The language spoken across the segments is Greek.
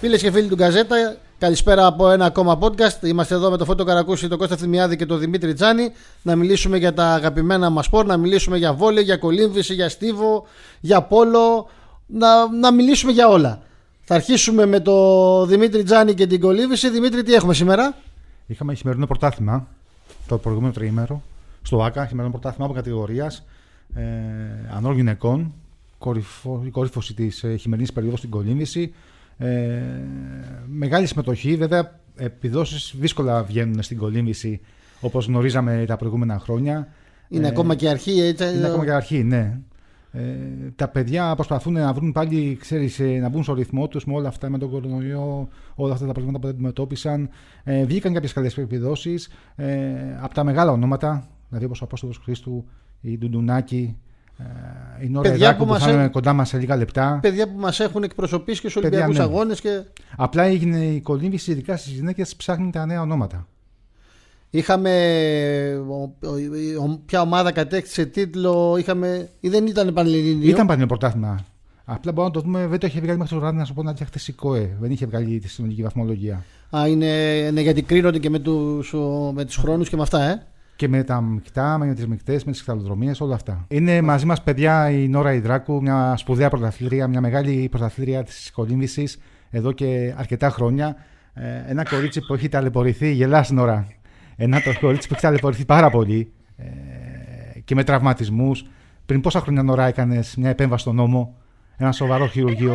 Φίλες και φίλοι του Γκαζέτα, καλησπέρα από ένα ακόμα podcast. Είμαστε εδώ με τον Φώτο Καρακούση, τον Κώστα Θημιάδη και τον Δημήτρη Τζάνη να μιλήσουμε για τα αγαπημένα μας σπορ, να μιλήσουμε για βόλιο, για κολύμβηση, για στίβο, για πόλο, να, να μιλήσουμε για όλα. Θα αρχίσουμε με τον Δημήτρη Τζάνη και την κολύμβηση. Δημήτρη, τι έχουμε σήμερα; Είχαμε χειμερινό πρωτάθλημα το προηγούμενο τριήμερο στο ΑΚΑ, χειμερινό πρωτάθλημα από κατηγορίας ε, ανώργων γυναικών. η κόρυφωση της ε, χειμερινής περίοδου στην κολύμβηση. Ε, μεγάλη συμμετοχή. Βέβαια, επιδόσεις δύσκολα βγαίνουν στην κολύμβηση όπως γνωρίζαμε τα προηγούμενα χρόνια. Είναι ε, ακόμα και αρχή, έτσι. Είναι ακόμα και αρχή, ναι. Ε, τα παιδιά προσπαθούν να βρουν πάλι, ξέρεις, ε, να μπουν στο ρυθμό τους με όλα αυτά, με τον κορονοϊό, όλα αυτά τα προβλήματα που αντιμετώπισαν. Ε, βγήκαν κάποιες καλές επιδόσεις ε, από τα μεγάλα ονόματα, δηλαδή όπως ο Απόστολος Χρήστου, η Ντουντουνάκη, ε, η Νόρα παιδιά που, που θα είναι κοντά μας σε λίγα λεπτά. Παιδιά που μας έχουν εκπροσωπήσει και στους Ολυμπιακούς ναι. αγώνες. Και... Απλά έγινε η κολύμβηση, ειδικά στις γυναίκες, ψάχνει τα νέα ονόματα. Είχαμε. Ποια ομάδα κατέκτησε τίτλο, είχαμε. ή δεν ήταν πανελληνίο; Ήταν πανελληνίο πρωτάθλημα. Απλά μπορούμε να το δούμε, δεν το είχε βγάλει μέχρι το βράδυ να σου πω να είχε χτε η ΚΟΕ. Δεν είχε βγάλει τη συνολική βαθμολογία. Α, είναι, ναι, γιατί κρίνονται και με τους με τους χρόνους και με αυτά, ε. Και με τα μεικτά, με τις μεικτές, με τις ξαλοδρομίε, όλα αυτά. Είναι μαζί μας παιδιά η Νόρα Ιδράκου, μια σπουδαία πρωταθλήτρια, μια μεγάλη πρωταθλήτρια της κολύμβησης εδώ και αρκετά χρόνια. Ε, ένα κορίτσι που έχει ταλαιπωρηθεί, γελάς Νόρα. Ένα το κορίτσι που έχει ταλαιπωρηθεί πάρα πολύ ε, και με τραυματισμούς. Πριν πόσα χρόνια Νόρα έκανες μια επέμβαση στον νόμο, ένα σοβαρό χειρουργείο;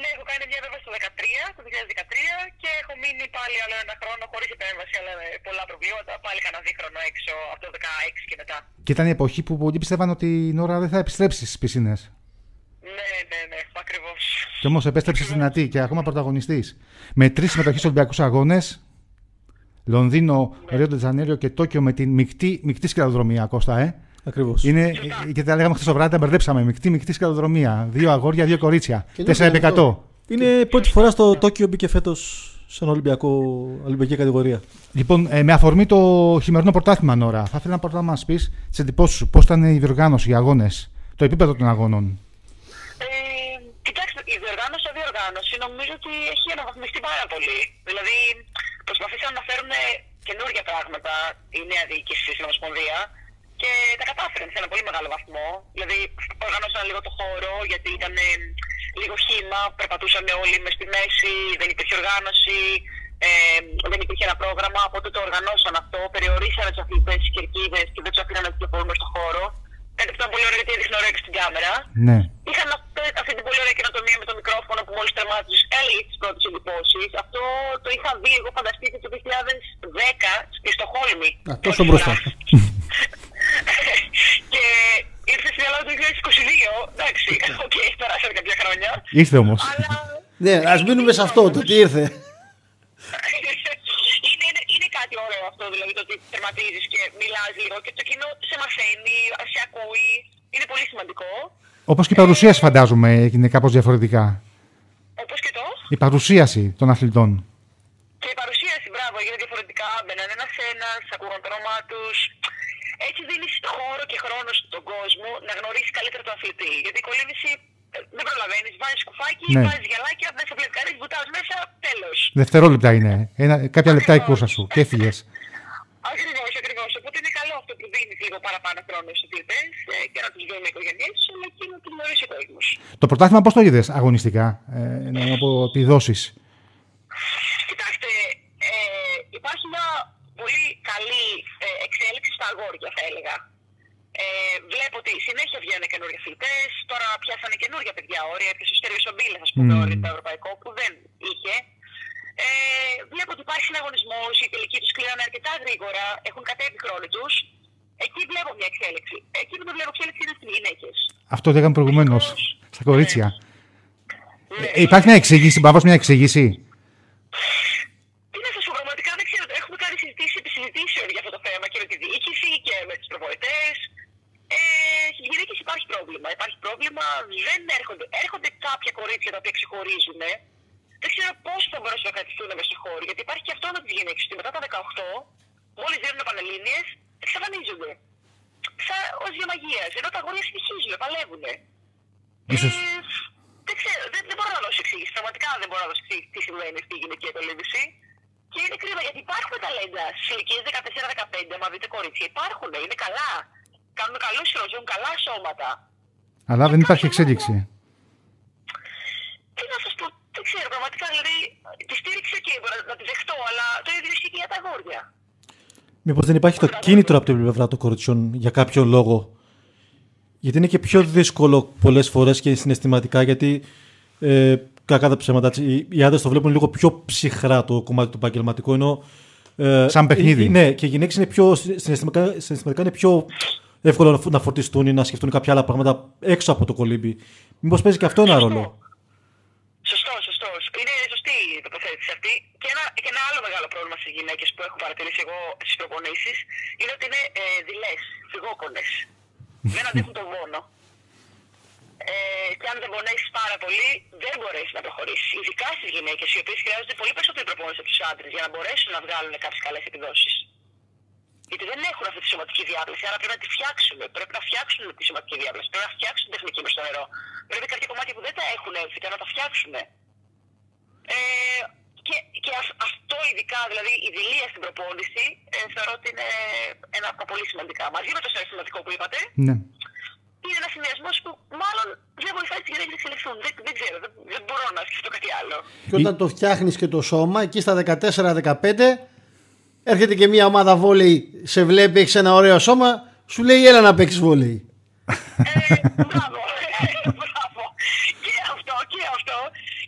Ναι, έχω κάνει μια επέμβαση το 2013, το 2013 και έχω μείνει πάλι άλλο ένα χρόνο χωρίς επέμβαση, αλλά με πολλά προβλήματα. Πάλι κανένα δίχρονο έξω από το 2016 και μετά. Και ήταν η εποχή που πολλοί πιστεύαν ότι η Νόρα δεν θα επιστρέψεις στις πισίνες. Ναι, ναι, ναι, ακριβώς. Και όμως επέστρεψες δυνατή και ακόμα πρωταγωνιστής. Με τρεις συμμετοχές στου Ολυμπιακούς Αγώνες, Λονδίνο, ναι. Ρίο Τζανέριο και Τόκιο με την μεικτή, μεικτή σκαλοδρομία, Κώστα, ε. Ακριβώς. Είναι, και τα λέγαμε χθες το βράδυ, τα μπερδέψαμε. Μεικτή, μεικτή σκαλοδρομία. Δύο αγόρια, δύο κορίτσια. 4 επί 100. Είναι πρώτη φορά στο Τόκιο μπήκε φέτος σε ένα Ολυμπιακό, Ολυμπιακή κατηγορία. Λοιπόν, ε, με αφορμή το χειμερινό πρωτάθλημα, Νόρα, θα ήθελα πρώτα να μας πεις τις εντυπώσεις σου, πώς ήταν η διοργάνωση, οι αγώνες, το επίπεδο των αγώνων; Ε, κοιτάξτε, η διοργάνωση, η διοργάνωση νομίζω ότι έχει αναβαθμιστεί πάρα πολύ. Δηλαδή, προσπαθήσαν να φέρουν καινούργια πράγματα η νέα διοίκηση στην Ομοσπονδία και τα κατάφεραν σε ένα πολύ μεγάλο βαθμό. Δηλαδή, οργανώσαν λίγο το χώρο, γιατί ήταν λίγο χήμα, περπατούσαν όλοι μες στη μέση, δεν υπήρχε οργάνωση, ε, δεν υπήρχε ένα πρόγραμμα, οπότε το οργανώσαν αυτό, περιορίσαν του αθλητές στι κερκίδες και δεν τους αφήναν να κυκλοφορούν στο χώρο. Κάτι που ήταν πολύ ωραίο γιατί έδειχνε ωραίο και στην κάμερα. Ναι. Είχαν αυτή την πολύ ωραία καινοτομία με το μικρόφωνο που μόλις τερμάτισες έλεγε τις πρώτες εντυπώσεις. Αυτό το είχα δει εγώ φανταστείτε το 2010 στη Στοχόλμη. Α, τόσο μπροστά. και ήρθε στην Ελλάδα το 2022. Εντάξει, OK, okay, περάσαν κάποια χρόνια. Ήρθε όμως. Αλλά... ναι, ας μείνουμε σε αυτό, το τι ήρθε. είναι, είναι, είναι κάτι ωραίο αυτό, δηλαδή το ότι τερματίζεις και μιλάς λίγο και το κοινό σε μαθαίνει, σε ακούει. Είναι πολύ σημαντικό. Όπως και η παρουσίαση, φαντάζομαι, είναι κάπως διαφορετικά. Όπως και το; Η παρουσίαση των αθλητών. Και η παρουσίαση, μπράβο, γίνεται διαφορετικά. Μπαίνουν ένα-ένα, ακούγαν το όνομά τους. Έτσι δίνει χώρο και χρόνο στον κόσμο να γνωρίσει καλύτερα τον αθλητή. Γιατί η κολύμβηση ε, δεν προλαβαίνεις. Βάζεις κουφάκι, ναι. βάζεις γυαλάκια, δεν σε βλέπει κανείς, βουτάς μέσα, τέλος. Δευτερόλεπτα είναι. Ένα, κάποια λεπτά η κούρσα σου και έφυγες. Ακριβώς, ακριβώς. Οπότε είναι καλό αυτό που δίνεις λίγο παραπάνω χρόνο στους αθλητές ε, και να τους δίνει οι οικογένειές του, αλλά και να τους γνωρίσει ο κόσμος. Το πρωτάθλημα πώς το είδες αγωνιστικά, ε, από επιδόσει. Κοιτάξτε, ε, υπάρχει μια πολύ καλή ε, εξέλιξη στα αγόρια, θα έλεγα. Ε, βλέπω ότι συνέχεια βγαίνουν καινούργια αθλητέ. Τώρα πιάσανε καινούργια παιδιά όρια. Έπιασε ο Στέριο Σομπίλε, ας πούμε, mm. το ευρωπαϊκό που δεν είχε. Ε, βλέπω ότι υπάρχει συναγωνισμός, η τελική τους κλείνανε αρκετά γρήγορα, έχουν κατέβει χρόνο τους. Εκεί βλέπω μια εξέλιξη. Εκεί που δεν βλέπω εξέλιξη είναι στις γυναίκες. Αυτό το έκαμε προηγουμένως. Στα κορίτσια. Ναι. Ε, υπάρχει μια εξήγηση, μπαμπά, μια εξήγηση; Τι να σα πω, πραγματικά δεν ξέρω. Έχουμε κάνει συζητήσει επί συζητήσεων για αυτό το θέμα και με τη διοίκηση και με του προπονητές. Ε, Στι γυναίκε υπάρχει πρόβλημα. Υπάρχει πρόβλημα, δεν έρχονται. Έρχονται κάποια κορίτσια τα οποία ξεχωρίζουν δεν ξέρω πώς θα μπορέσουν να κρατηθούν μέσα στο χώρο. Γιατί υπάρχει και αυτό με τις γυναίκες. Μετά τα 18, μόλις δίνουν πανελίνε, εξαφανίζονται. Σαν ως διαμαγεία. Ενώ τα αγόρια συνεχίζουν, παλεύουν. Ίσως, δεν ξέρω, δεν, δεν μπορώ να δώσω εξήγηση. Πραγματικά δεν μπορώ να δώσω εξήγηση τι συμβαίνει στη γυναικεία κολύμβηση. Και είναι κρίμα γιατί υπάρχουν ταλέντα στι ηλικίε 14-15. Μα δείτε κορίτσια, υπάρχουν, είναι καλά. Κάνουν καλού χειρουργούν καλά σώματα. Αλλά δεν υπάρχει εξέλιξη. Τι να σας πω, δεν ξέρω πραγματικά. Δηλαδή τη στήριξε και να τη δεχτώ, αλλά το ίδιο ισχύει και για τα αγόρια. Μήπως δεν υπάρχει το κίνητρο από την πλευρά των κοριτσιών για κάποιο λόγο; Γιατί είναι και πιο δύσκολο πολλές φορές και συναισθηματικά γιατί ε, κακά τα ψέματα. Οι, οι άντρες το βλέπουν λίγο πιο ψυχρά το κομμάτι του επαγγελματικού. Ενώ, ε, Σαν παιχνίδι. Ε, ναι, και οι γυναίκες είναι πιο συναισθηματικά, συναισθηματικά είναι πιο εύκολο να φορτιστούν ή να σκεφτούν κάποια άλλα πράγματα έξω από το κολύμπι. Μήπως παίζει και αυτό ένα ρόλο; Σωστό, σωστό. Είναι σωστή η τοποθέτηση αυτή. Και ένα, και ένα άλλο μεγάλο πρόβλημα στις γυναίκες που έχω παρατηρήσει εγώ στις προπονήσεις είναι ότι είναι ε, δειλές, φυγόκονες. δεν αντέχουν τον πόνο. Ε, και αν δεν πονέσει πάρα πολύ, δεν μπορέσεις να προχωρήσεις. Ειδικά στις γυναίκες, οι οποίες χρειάζονται πολύ περισσότερη προπόνηση από τους άντρες για να μπορέσουν να βγάλουν κάποιες καλές επιδόσεις. Γιατί δεν έχουν αυτή τη σωματική διάπλαση, άρα πρέπει να τη φτιάξουν. Πρέπει να φτιάξουν τη σωματική διάπλαση. Πρέπει να φτιάξουν την τεχνική με στο νερό. Πρέπει κάποια κομμάτια που δεν τα έχουν έφυγα να τα φτιάξουν. Ε, και, και αυτό ειδικά, δηλαδή η δηλία στην προπόνηση, ε, θεωρώ ότι είναι ένα από τα πολύ σημαντικά. Μαζί με το συναισθηματικό που είπατε, ναι. Είναι ένας συνδυασμός που μάλλον δεν βοηθάει τις γυναίκες να εξελιχθούν. Δεν, δεν ξέρω, δεν, δεν μπορώ να σκεφτώ κάτι άλλο. Και όταν το φτιάχνεις και το σώμα, εκεί στα 14-15, έρχεται και μια ομάδα βόλεϊ, σε βλέπει, έχεις ένα ωραίο σώμα, σου λέει έλα να παίξεις βόλεϊ. Ε, μπράβο. μπράβο. Και αυτό και αυτό.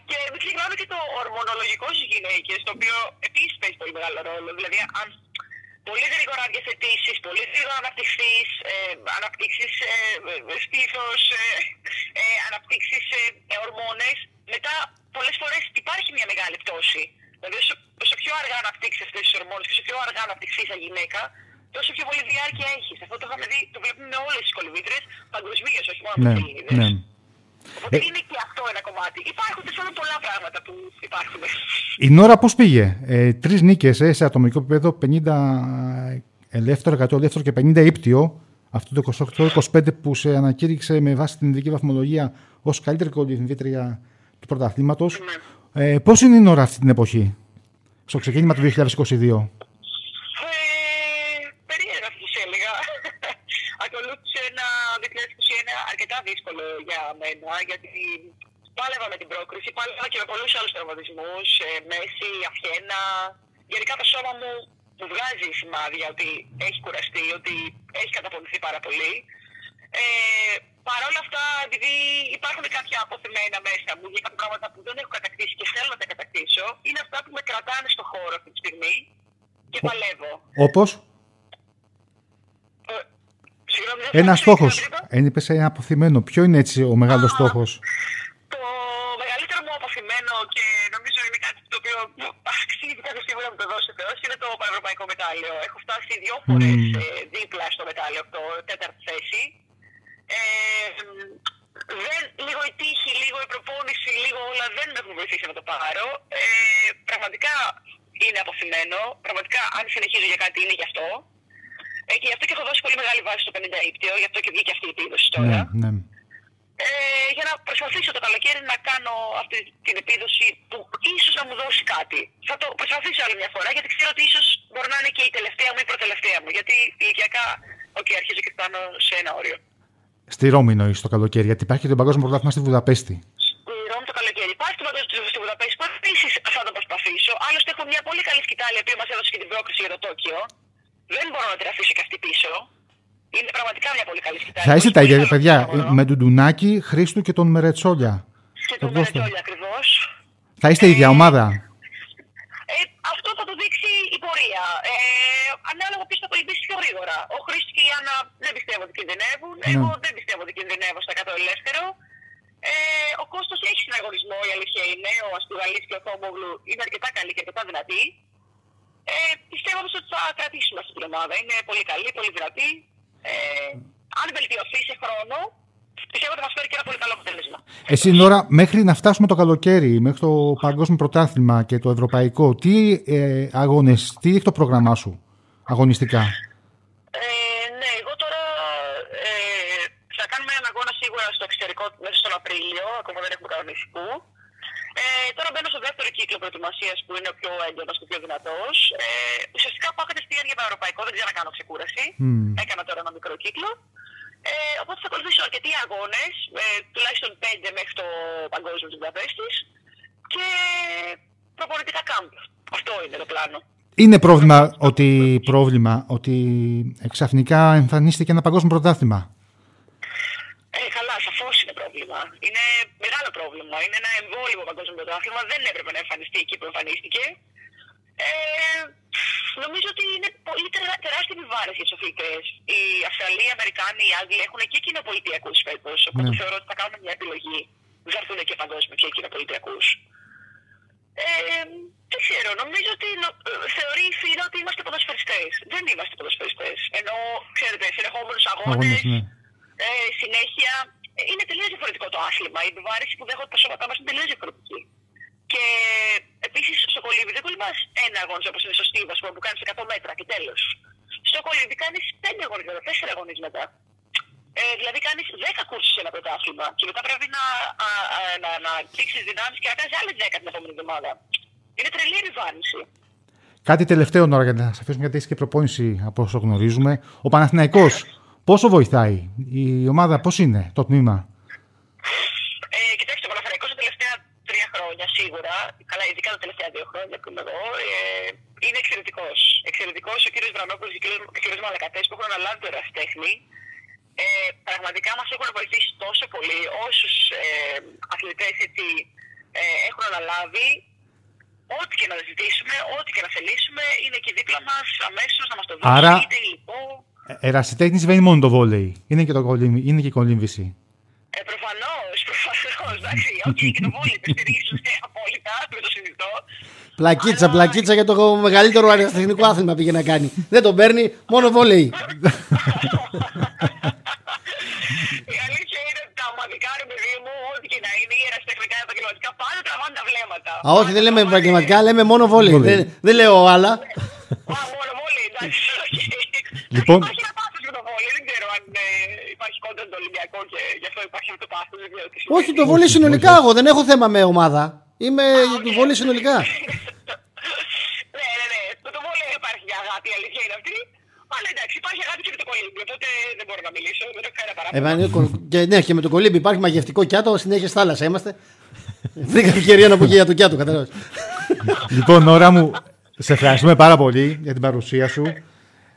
Και μην ξεχνάμε και το ορμονολογικό στις γυναίκες, το οποίο επίσης παίζει πολύ μεγάλο ρόλο. Δηλαδή, αν πολύ γρήγορα διαθετήσει, πολύ γρήγορα αναπτυχθείς, ε, αναπτύξεις ε, στήθος, ε, ε, αναπτύξεις ε, ορμόνες, μετά πολλές φορές υπάρχει μια μεγάλη πτώση. Δηλαδή, όσο, όσο πιο αργά αναπτύξεις αυτές τις ορμόνες και όσο πιο αργά αναπτυχθείς σαν γυναίκα, τόσο πιο πολύ διάρκεια έχεις. Αυτό το είχαμε δει, το βλέπουμε με όλες τις κολυβήτρε παγκοσμίως, όχι μόνο ναι, με ναι. Οπότε ε... είναι και αυτό ένα κομμάτι. Υπάρχουν τέλο πολλά πράγματα που υπάρχουν. Η Νόρα πώς πήγε; Ε, Τρεις νίκες ε, σε ατομικό επίπεδο, 50 ελεύθερο, 100 ελεύθερο και 50 ύπτιο. Αυτό το 28-25 που σε ανακήρυξε με βάση την ειδική βαθμολογία ως καλύτερη κολυμβήτρια του πρωταθλήματος. Ναι. Ε, Πώς είναι η ώρα αυτή την εποχή, στο ξεκίνημα του 2022. Ε, περίεργα θα σα έλεγα. Ακολούθησε ένα 2021 αρκετά δύσκολο για μένα, γιατί πάλευα με την πρόκριση, πάλευα και με πολλούς άλλους τραυματισμούς, ε, μέση, αυχένα. Γενικά το σώμα μου μου βγάζει σημάδια ότι έχει κουραστεί, ότι έχει καταπονηθεί πάρα πολύ. Ε, Παρ' όλα αυτά, επειδή υπάρχουν κάποια αποθυμένα μέσα μου για κάποια πράγματα που δεν έχω κατακτήσει και θέλω να τα κατακτήσω, είναι αυτά που με κρατάνε στο χώρο αυτή τη στιγμή και παλεύω. Όπως; Ε, ένας στόχος. Είπες ένα αποθυμένο. Ποιο είναι έτσι ο μεγάλος στόχος; Το μεγαλύτερο μου αποθυμένο και νομίζω είναι κάτι το οποίο αξίζει κάποια στιγμή να μου το δώσει ο Θεό είναι το πανευρωπαϊκό μετάλλιο. Έχω φτάσει δύο φορές mm. δίπλα στο μετάλλιο, το τέταρτη θέση. Ε, δεν, λίγο η τύχη, λίγο η προπόνηση, λίγο όλα δεν με έχουν βοηθήσει να το πάρω. Ε, πραγματικά είναι απωθημένο. Πραγματικά, αν συνεχίζω για κάτι, είναι γι' αυτό. Ε, και γι' αυτό και έχω δώσει πολύ μεγάλη βάση στο 50 ύπτιο, γι' αυτό και βγήκε αυτή η επίδοση τώρα. Ναι, ναι. Ε, για να προσπαθήσω το καλοκαίρι να κάνω αυτή την επίδοση που ίσως να μου δώσει κάτι. Θα το προσπαθήσω άλλη μια φορά γιατί ξέρω ότι ίσως μπορεί να είναι και η τελευταία μου ή η προτελευταία μου. Γιατί ηλικιακά, OK, okay, αρχίζω και φτάνω σε ένα όριο. Στη Ρώμη εννοείς το καλοκαίρι, γιατί υπάρχει και το παγκόσμιο πρωτάθλημα στη Βουδαπέστη. Στη Ρώμη το καλοκαίρι υπάρχει το παγκόσμιο στη Βουδαπέστη που επίσης θα το προσπαθήσω. Άλλωστε έχω μια πολύ καλή σκητάλη που μας έδωσε και την πρόκληση για το Τόκιο. Δεν μπορώ να την αφήσω και αυτή πίσω. Είναι πραγματικά μια πολύ καλή σκητάλη. Θα είστε τα ίδια, παιδιά, με τον Ντουνάκη, Χρήστου και τον Μερετσόλια. Και τον Μερετσόλια ακριβώς. Θα είστε η ίδια ε, ομάδα; Ε, αυτό θα το δείξει η πορεία. Ε, ανάλογα ποιος θα κολυμπήσει πιο γρήγορα. Ο Χρήστος και η Άννα δεν πιστεύω ότι κινδυνεύουν. Ναι. Εγώ δεν πιστεύω ότι κινδυνεύω στα 100 ελεύθερο. Ε, ο Κώστος έχει συναγωνισμό, η αλήθεια είναι. Ο Αστουγαλής και ο Θόμογλου είναι αρκετά καλοί και αρκετά δυνατοί. Ε, πιστεύω ότι θα κρατήσουμε αυτή την ομάδα. Είναι πολύ καλή, πολύ δυνατή. Ε, αν βελτιωθεί σε χρόνο, πιστεύω ότι θα μα φέρει και ένα πολύ καλό αποτέλεσμα. Εσύ, Νόρα, μέχρι να φτάσουμε το καλοκαίρι, μέχρι το Παγκόσμιο Πρωτάθλημα και το Ευρωπαϊκό, τι ε, αγώνες, τι έχει το πρόγραμμά σου αγωνιστικά; Ε, ναι, εγώ τώρα ε, θα κάνουμε έναν αγώνα σίγουρα στο εξωτερικό μέσα στον Απρίλιο Απρίλιο, ακόμα δεν έχουμε κανονιστικού. Ε, τώρα μπαίνω στο δεύτερο κύκλο προετοιμασίας που είναι ο πιο έντονος και ο πιο δυνατός. Ε, ουσιαστικά πάω κατευθείαν για το ευρωπαϊκό, δεν ξέρω να κάνω ξεκούραση. Μμμ. Έκανα τώρα ένα μικρό κύκλο. Ε, οπότε θα ακολουθήσω αρκετοί αγώνες, ε, τουλάχιστον πέντε μέχρι το παγκόσμιο τη Βουδαπέστη και προπονητικά κάμπ. Αυτό είναι το πλάνο. Είναι πρόβλημα ότι, πρόβλημα ότι ξαφνικά εμφανίστηκε ένα παγκόσμιο πρωτάθλημα. Ε, καλά, σαφώ είναι πρόβλημα. Είναι μεγάλο πρόβλημα. Είναι ένα εμβόλυμο παγκόσμιο πρωτάθλημα. Δεν έπρεπε να εμφανιστεί εκεί που εμφανίστηκε. Ε, νομίζω ότι είναι πολύ τερά- τεράστια επιβάρηση για του αθλητές. Οι Αυστραλοί, οι Αμερικάνοι, οι Άγγλοι έχουν και κοινοπολιτιακού φέτος. Οπότε Ναι. θεωρώ ότι θα κάνουν μια επιλογή. Δεν θα έρθουν και παγκόσμιο και κοινοπολιτιακού. Ε, δεν ξέρω, νομίζω ότι νο- ε, θεωρεί η ΦΥΡΑ ότι είμαστε ποδοσφαιριστές. Δεν είμαστε ποδοσφαιριστές. Ενώ, ξέρετε, συνεχόμενους αγώνες, Αγώνες, ναι. ε, συνέχεια, ε, είναι τελείως διαφορετικό το άθλημα. Η επιβάρηση που δέχονται τα σώματά μας είναι τελείως διαφορετική. Και επίσης στο κολύμπι δεν κολυμπάς ένα αγώνα όπως είναι στο στίβο, ας πούμε, που κάνεις 100 μέτρα και τέλος. Στο κολύμπι κάνεις 5 αγωνίσματα, 4 αγωνίσματα. Ε, δηλαδή κάνεις 10 κούρσεις σε ένα πρωτάθλημα και μετά πρέπει να, α, α, να, να δείξεις δυνάμεις και να κάνεις άλλες 10 την επόμενη εβδομάδα. Είναι τρελή επιβάρυνση. Κάτι τελευταίο τώρα για να σα αφήσουμε γιατί έχει και προπόνηση από όσο γνωρίζουμε. Ο Παναθηναϊκός πόσο βοηθάει, η ομάδα πώς είναι, το τμήμα; Ε, κοιτάξτε, ο Παναθηναϊκός τα τελευταία τρία χρόνια σίγουρα, καλά ειδικά τα τελευταία δύο χρόνια που είμαι εδώ, ε, είναι εξαιρετικός. Εξαιρετικός ο κύριος Βρανόπουλο και ο κύριο Μαλακατές που έχουν αναλάβει το ερασιτέχνη. Ε, πραγματικά μας έχουν βοηθήσει τόσο πολύ όσους ε, αθλητές ε, έχουν αναλάβει. Ό,τι και να ζητήσουμε, ό,τι και να θελήσουμε, είναι εκεί δίπλα μας αμέσως να μας το δώσουν. Άρα- Είτε υλικό. Ερασιτέχνης δεν είναι μόνο το βόλεϊ, είναι και, το κολύμβι, είναι και η κολύμβηση. Ε, προφανώς, προφανώς. Εντάξει, όχι, και το βόλιο το στηρίζουν ε, απόλυτα, με το συνειδητό. Πλακίτσα, Αλλά- πλακίτσα για το μεγαλύτερο αεραστεχνικό άθλημα πήγε να κάνει. Δεν τον παίρνει, μόνο βόλεϊ. Η αλήθεια είναι ότι τα ομαδικά ρε παιδί μου, ό,τι και να είναι, ή ερασιτεχνικά επαγγελματικά, πάντα τραβάνε τα βλέμματα. Α, όχι, δεν λέμε επαγγελματικά, λέμε μόνο βόλεϊ. Βόλεϊ. Δεν, δεν λέω άλλα. Α, μόνο βόλεϊ, εντάξει. όχι. Λοιπόν. Υπάρχει ένα πάθος με το βόλεϊ, δεν ξέρω αν ε, υπάρχει κόντρα το Ολυμπιακό και γι' αυτό υπάρχει αυτό το πάθος. δεν ξέρω τι σημαίνει. Όχι, το βόλεϊ συνολικά εγώ δεν έχω θέμα με ομάδα. Είμαι για το βόλεϊ συνολικά. ναι, ναι, ναι. Με το βόλεϊ υπάρχει μια αγάπη, η αλήθεια είναι αυτή. Αλλά εντάξει, υπάρχει αγάπη και με το κολύμπι, οπότε δεν μπορώ να μιλήσω, δεν έχω κανένα παράπονο. Ε, μα, είναι κο- και, ναι, και με το κολύμπι υπάρχει μαγευτικό κιάτο, συνέχεια στη θάλασσα είμαστε. Βρήκα ευκαιρία να πω και για το κιάτο, κατάλαβες. λοιπόν, ώρα μου, σε ευχαριστούμε πάρα πολύ για την παρουσία σου.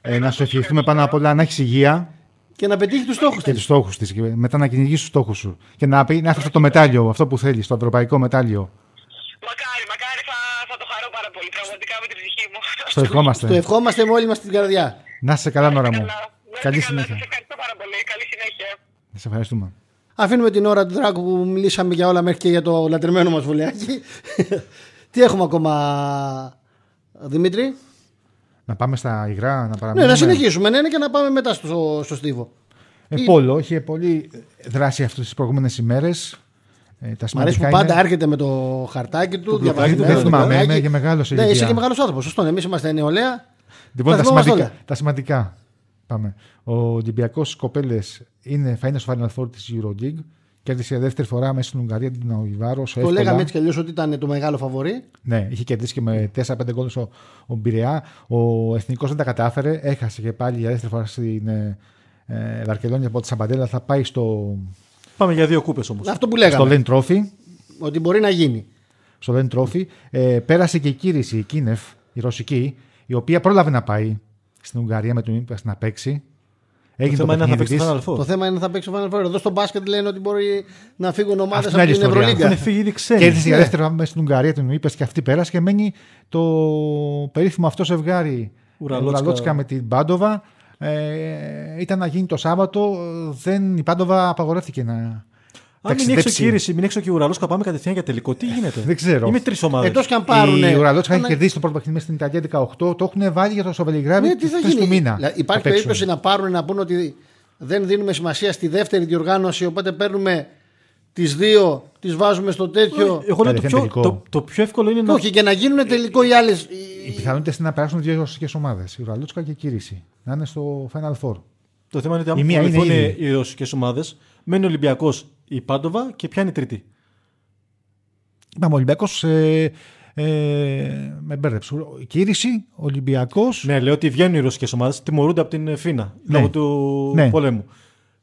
Ε, να σου ευχηθούμε πάνω απ' όλα να έχεις υγεία Και να πετύχει τους στόχους και τους στόχους της. Και μετά να κυνηγήσεις τους στόχους σου. Και να, πει, να έρθει αυτό το μετάλλιο, αυτό που θέλεις, το ευρωπαϊκό μετάλλιο. Μακάρι, μακάρι θα, θα το χαρώ πάρα πολύ, πραγματικά με την ψυχή μου. Στο ευχόμαστε. Το ευχόμαστε με όλη μας την καρδιά. Να είσαι καλά, Νόρα μου. Καλά. Να είστε Καλή καλά, συνέχεια. Σας ευχαριστώ πάρα πολύ. Καλή συνέχεια. Σε ευχαριστούμε. Αφήνουμε την ώρα του Δράκου που μιλήσαμε για όλα μέχρι και για το λατρεμένο μας βολεάκι. Τι έχουμε ακόμα, Δημήτρη; Να πάμε στα υγρά, να Ναι, παραμείνουμε. να συνεχίσουμε ναι, ναι, και να πάμε μετά στο, στο Στίβο. Ε, Πόλο, είχε πολύ δράση αυτές τις προηγούμενες ημέρες. Ε, τα Μ' αρέσει που σημαντικά πάντα είναι... έρχεται με το χαρτάκι του. μπλοκάκι του, διαβασμένο, δεν το θυμάμαι, μπλοκάκι. είμαι και μεγάλος σε Ναι, ηλικία. είσαι και μεγάλος άνθρωπος. Σωστό. Εμείς είμαστε νεολαία. Λοιπόν, Τα τα θυμόμαστε σημαντικά, όλα. τα σημαντικά. Πάμε. Ο Ολυμπιακός Κοπέλε θα είναι στο Final Four της Euroleague. Κέρδισε για δεύτερη φορά μέσα στην Ουγγαρία την Αουιβάρο. Το λέγαμε έτσι κι αλλιώς ότι ήταν το μεγάλο φαβορή. Ναι, είχε κερδίσει και με 4-5 γκολ ο, ο Μπιρεά. Ο Εθνικός δεν τα κατάφερε. Έχασε και πάλι για δεύτερη φορά στην ε, ε, Βαρκελόνη από τη Σαμπαντέλα. Θα πάει στο, Πάμε για δύο κούπες όμως. Αυτό που στο λέγαμε. Lane Trophy. Ότι μπορεί να γίνει. Στο Lane Trophy. Ε, πέρασε και η κήρυξη, η Κίνεφ, η ρωσική, η οποία πρόλαβε να πάει στην Ουγγαρία με τον Ήπας να παίξει. Το Έγινε θέμα είναι να θα παιχνίδι παίξει το της. Final Four. Το θέμα είναι να θα παίξει ο Final Four. Εδώ στο μπάσκετ λένε ότι μπορεί να φύγουν ομάδες Αυτή από είναι την άλλη ιστορία. Έχουν Ευρωλίγκα. φύγει ήδη ξένοι. Κέρδισε για Ναι. δεύτερη φορά μέσα στην Ουγγαρία, τον είπε και αυτή πέρασε και μένει το περίφημο αυτό ζευγάρι Ουραλότσκα. Ουραλότσκα με την Πάντοβα. Ε, ήταν να γίνει το Σάββατο. Δεν, η Πάντοβα απαγορεύτηκε να Αν μην έξω ταξιδέψει. κήρυξη, μην έξω και ουραλός, πάμε κατευθείαν για τελικό. Τι γίνεται; Δεν ξέρω. Είμαι τρεις ομάδες. Εκτό και αν πάρουν. Η Ουραλότσκα έχει ανα- κερδίσει το πρώτο παιχνίδι μέσα στην Ιταλία 18. Το έχουν βάλει για το Σοβελιγράδι Ναι, τι θα στις γίνει; του μήνα. Δηλαδή, υπάρχει να παίξουν. περίπτωση να πάρουν να πούνε ότι δεν δίνουμε σημασία στη δεύτερη διοργάνωση, οπότε παίρνουμε τις δύο, τις βάζουμε στο τέτοιο. Εγώ λέω το Κατευθείαν πιο, τελικό. το, το πιο εύκολο είναι να. Όχι, και να γίνουν τελικό οι άλλε. Οι πιθανότητες είναι να περάσουν δύο ρωσικέ ομάδες. Η Ουραλότσκα και η Κήρυση. Να είναι στο Final Four. Το θέμα είναι ότι Η μία αν είναι βοηθούν ήδη. οι ρωσικές ομάδες, μένει ο Ολυμπιακός η Πάντοβα και πιάνει τρίτη. Είπαμε Ολυμπιακός. Ε, ε, με μπέρδεψε. Κήρυξη, Ολυμπιακός. Ναι, λέω ότι βγαίνουν οι ρωσικές ομάδες, τιμωρούνται από την Φίνα Ναι. λόγω του Ναι. πολέμου.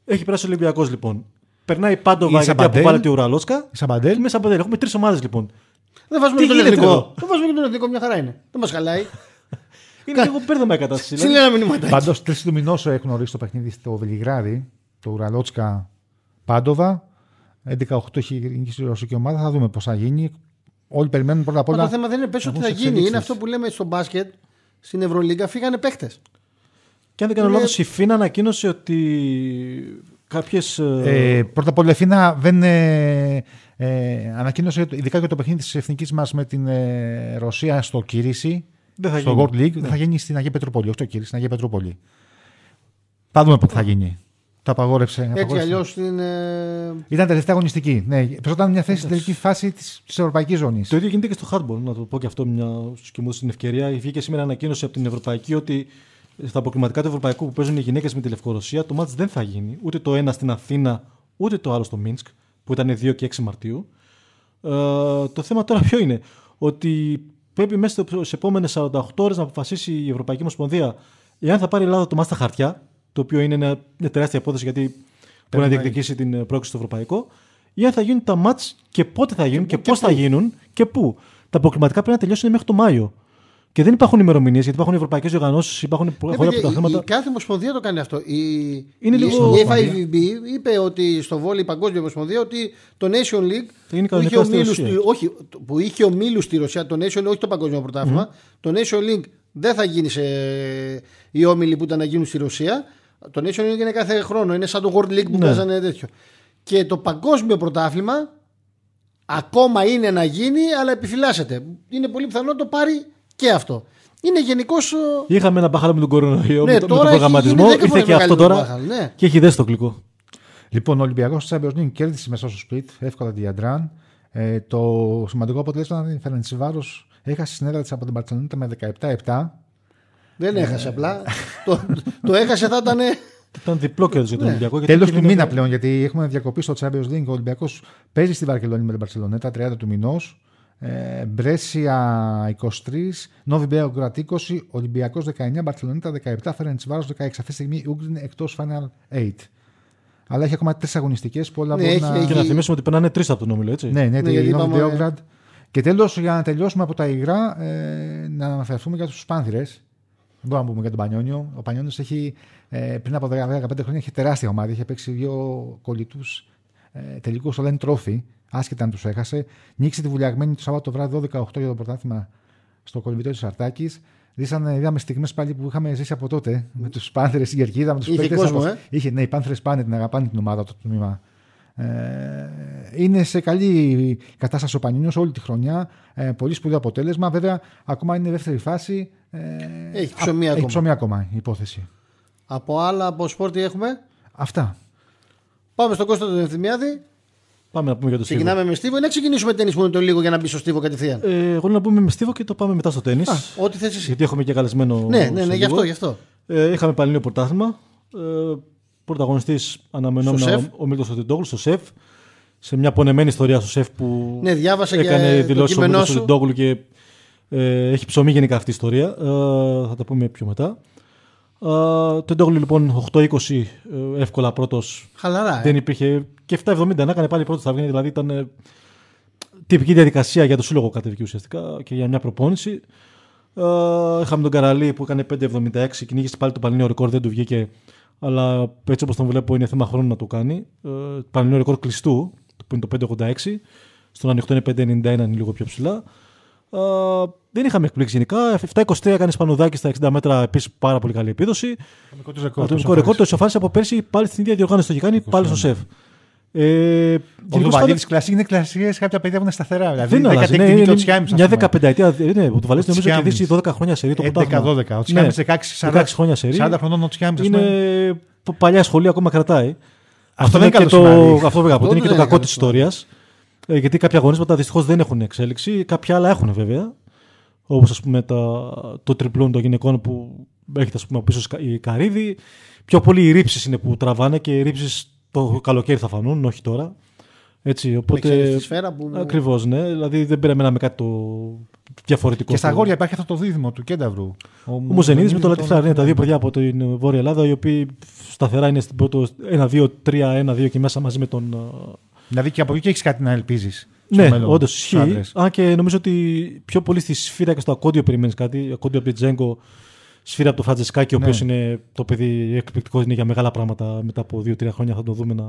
Έχει περάσει ο Ολυμπιακός λοιπόν. Περνάει η Πάντοβα Η γιατί Σαμπαντέλ. αποβάλλεται η Ουραλόσκα. Η Σαμπαντέλ. Και μέσα από Έχουμε τρεις ομάδες λοιπόν. Δεν βάζουμε Τι και τον γίνεται εθνικό. εδώ; Δεν βάζουμε και τον εθνικό, μια χαρά είναι. Δεν μας χαλάει. Είναι λίγο μπέρδεμα η κατάσταση. δηλαδή. Συλλέγαμε μηνύματα. Πάντως, τρεις του μηνός έχουν ορίσει το παιχνίδι στο Βελιγράδι, το Ουραλότσκα Πάντοβα. 11-8 έχει νικήσει η ρωσική ομάδα. Θα δούμε πώς θα γίνει. Όλοι περιμένουν πρώτα απ' Μα όλα. το θέμα δεν είναι πες να ότι βγουν θα σε γίνει. Είναι εξελίξεις. αυτό που λέμε στο μπάσκετ. Στην Ευρωλίγκα φύγανε παίχτε. Και αν δεν κάνω Είναι- λάθος, η Φίνα ανακοίνωσε ότι κάποιες. Ε, πρώτα απ' όλα, η Φίνα δεν ε, ε, ανακοίνωσε, ειδικά για το παιχνίδι της εθνικής μας με την ε, Ρωσία στο Κυρίση, δεν θα στο γίνει. World League, Ναι. θα γίνει στην Αγία Πετροπόλη. Όχι στο Κυρίση, στην Αγία Πετροπόλη. Θα δούμε πότε θα γίνει. Το απαγόρευσε. Έτσι απαγόρευσε. αλλιώς στην. ε, Ήταν τελευταία αγωνιστική. Ναι, ήταν μια θέση στην τελική φάση της Ευρωπαϊκής Ζώνης. Το ίδιο γίνεται και στο hardball. Να το πω και αυτό μια στους κοιμούς στην ευκαιρία. Βγήκε σήμερα ανακοίνωση από την Ευρωπαϊκή ότι στα αποκλειματικά του Ευρωπαϊκού που παίζουν οι γυναίκες με τη Λευκορωσία το μάτς δεν θα γίνει. Ούτε το ένα στην Αθήνα, ούτε το άλλο στο Μίνσκ, που ήταν 2 και 6 Μαρτίου. Ε, το θέμα τώρα ποιο είναι; Ότι πρέπει μέσα στις επόμενες 48 ώρες να αποφασίσει η Ευρωπαϊκή Ομοσπονδία εάν θα πάρει η Ελλάδα το μάτς στα χαρτιά, το οποίο είναι ένα- μια τεράστια υπόθεση γιατί μπορεί να διεκδικήσει την ε, πρόκληση στο Ευρωπαϊκό, ή αν θα γίνουν τα μάτς και πότε θα γίνουν και, πώς θα γίνουν και πού. Τα αποκλειματικά πρέπει να τελειώσουν μέχρι το Μάιο. Και δεν υπάρχουν ημερομηνίες γιατί υπάρχουν ευρωπαϊκές διοργανώσεις, υπάρχουν Ναι, χώρια παιδιά, από τα η, θέματα. η κάθε ομοσπονδία το κάνει αυτό. Η, Είναι η, λίγο- η FIVB είπε ότι στο βόλιο η Παγκόσμια Ομοσπονδία ότι το Nation League Θα γίνει που είχε, κανονικά στη ομίλους, Ρωσία. στη- όχι, που είχε ομίλους στη Ρωσία, το Nation League, όχι το Παγκόσμιο Πρωτάθλημα, το Nation League δεν θα γίνει σε οι όμιλοι που ήταν να γίνουν στη Ρωσία. Το Nation League είναι κάθε χρόνο. Είναι σαν το World League που Ναι. παίζανε τέτοιο. Και το Παγκόσμιο Πρωτάθλημα ακόμα είναι να γίνει, αλλά επιφυλάσσεται. Είναι πολύ πιθανό να το πάρει και αυτό. Είναι γενικώς. Είχαμε ένα μπάχαλο με τον κορονοϊό, Ναι, με, το- με τώρα τον έχει προγραμματισμό. γίνει δέκα Ήρθε φορές και αυτό μεγαλύτερο τώρα μπάχαλο, ναι. και έχει δέσει το γλυκό. Λοιπόν, ο Ολυμπιακός τη Champions League κέρδισε μέσα στο split, εύκολα τη Διαντράν. Ε, το σημαντικό αποτέλεσμα ήταν η Φερεντσιβάρο έχασε στην έδρα της από την Παρσελόνα με 17-7. Δεν έχασε απλά. Το, το έχασε θα ήταν. Ήταν διπλό κέρδος για τον Ναι. Ολυμπιακό. γιατί Τέλος είχε του μια- μήνα πλέον, γιατί έχουμε διακοπή στο Champions League. Ο Ολυμπιακός παίζει στη Βαρκελόνη με την Παρσελόνα, τα 30 του μηνός. Ε, Μπρέσια 23, Νόβι Μπέογκρατ 20, Ολυμπιακός 19, Μπαρσελονίτα 17, Φερεντσιβάρο 16. Αυτή τη στιγμή η Ούγκριν είναι εκτός Final 8. Αλλά έχει ακόμα τρεις αγωνιστικές που όλα Ναι, μπορούν έχει- να. έχει- Και να θυμίσουμε ότι περνάνε τρεις από τον όμιλο, έτσι. Ναι, ναι, Ναι, τη γιατί Νόβι είπαμε- Μπέογκρατ. Και τέλος, για να τελειώσουμε από τα υγρά, ε, να αναφερθούμε για τους Πάνθυρε. Δεν μπορούμε να πούμε για τον Πανιόνιο. Ο Πανιόνιος έχει ε, πριν από 10-15 χρόνια είχε τεράστια ομάδα. Είχε παίξει δύο κολλητούς ε, τελικούς στο Λεν Trophy, άσχετα αν τους έχασε. Νίξε τη βουλιαγμένη το Σάββατο βράδυ 12-8 για το πρωτάθλημα στο κολυμπητό της Αρτάκη. Ζήσανε, είδαμε στιγμές πάλι που είχαμε ζήσει από τότε με τους Πάνθρε στην κερκίδα, με τους Είχε κόσμο, ε. Είχε, ναι, οι Πάνθρε πάνε, την αγαπάνε την ομάδα το τμήμα. Ε, είναι σε καλή κατάσταση ο Πανίνος όλη τη χρονιά. Ε, πολύ σπουδαίο αποτέλεσμα. Βέβαια, ακόμα είναι δεύτερη φάση. Ε, Έχει ψωμί α- ακόμα. Έχει ψωμί ακόμα η υπόθεση. Από άλλα από σπορ τι έχουμε; Αυτά. Πάμε στον Κώστα τον Ευθυμιάδη. Πάμε να πούμε για το Στίβο. Ξεκινάμε με Στίβο ή να ξεκινήσουμε τέννη μόνο το λίγο για να μπει στο Στίβο κατευθείαν. Ε, εγώ να πούμε με Στίβο και το πάμε μετά στο τέννη. Α, ό,τι θες εσύ. Γιατί έχουμε και καλεσμένο. Ναι, ναι, σε ναι, γι' λίγο. αυτό, γι' αυτό. Ε, είχαμε Πανελλήνιο πρωτάθλημα. Ε, Πρωταγωνιστής αναμενόμενο Στο ΣΕΦ. ο Μίλτος Σωτιντόγλου στο ΣΕΦ. Σε μια πονεμένη ιστορία στο ΣΕΦ που Ναι, διάβασα και έκανε το δηλώσεις ο κείμενό Μίλτος σου. Σωτιντόγλου και ε, έχει ψωμί γενικά αυτή η ιστορία. Ε, θα τα πούμε πιο μετά. Ε, το Ντόγλου λοιπόν 8-20 ε, εύκολα πρώτος. Χαλαρά. Ε. Δεν υπήρχε. Και 7-70 να έκανε πάλι πρώτο θα βγαίνει. Δηλαδή ήταν ε, τυπική διαδικασία για το σύλλογο κατεβική ουσιαστικά και για μια προπόνηση. Ε, είχαμε τον Καραλή που έκανε 5,76, κυνήγησε πάλι το πανελλήνιο ρεκόρ, δεν του βγήκε. Αλλά έτσι όπως τον βλέπω είναι θέμα χρόνου να το κάνει. Ε, πανελλήνιο ρεκόρ κλειστού, που είναι το 5,86. Στον ανοιχτό είναι 5,91, είναι λίγο πιο ψηλά. Ε, δεν είχαμε εκπλήξει γενικά. 7,23 έκανε Σπανουδάκη στα 60 μέτρα, επίσης πάρα πολύ καλή επίδοση. Ατομικό ρεκόρ το ισοφάρισε από πέρσι πάλι στην ίδια διοργάνωση. Το είχε κάνει πάλι στο σεφ. Ε, Ο γενικώς Δουβαλίδη κλασική είναι κλασικέ κάποια παιδιά που είναι σταθερά. Δηλαδή, δεν αλλάζει. Ναι, είναι, είναι, ο Τσιάμις, ας μια πούμε. δεκαπενταετία. Ναι, ο Τουβαλής νομίζω έχει Τσιάμις. δείξει 12 χρόνια σερή το πρωτάθλημα. 11-12. Ο Τσιάμις 16, 40, 16 χρόνια σερή. 40 χρονών ο Τσιάμις, ας Είναι πούμε. π- παλιά σχολή, ακόμα κρατάει. Αυτό είναι δεν είναι και καλό το, σημάδι. αυτό βέβαια, αυτό Αυτό είναι και το δεν είναι κακό καλό της ιστορίας. Ε, γιατί κάποια αγωνίσματα δυστυχώς δεν έχουν εξέλιξη. Κάποια άλλα έχουν βέβαια. Όπως ας πούμε τα, το τριπλούν των γυναικών που έρχεται ας πούμε, από πίσω η Καρύδη. Πιο πολύ οι ρήψεις είναι που τραβάνε και οι ρήψεις το καλοκαίρι θα φανούν, όχι τώρα. Έτσι, οπότε. εξαίρεση σφαίρα που- Ακριβώς, ναι. Δηλαδή δεν περιμέναμε κάτι το διαφορετικό. Και στα στο- αγόρια υπάρχει αυτό το δίδυμο του Κένταβρου. Ο Μουζενίδης με το Λατιφλάρι είναι τα δύο παιδιά από την Βόρεια Ελλάδα, οι οποίοι σταθερά είναι στην πρώτο 1-2-3, 1-2 και μέσα μαζί με τον. ε, Δηλαδή και από εκεί έχεις κάτι να ελπίζεις. Ναι, όντως ισχύει. Αν και νομίζω ότι πιο πολύ στη σφύρα και στο ακόντιο περιμένεις κάτι. Ακόντιο από την Τζέγκο, σφύρα από το Φραντζεσκάκη, ο Ναι. οποίο είναι το παιδί εκπληκτικός, είναι για μεγάλα πράγματα. Μετά από 2-3 χρόνια θα το δούμε να,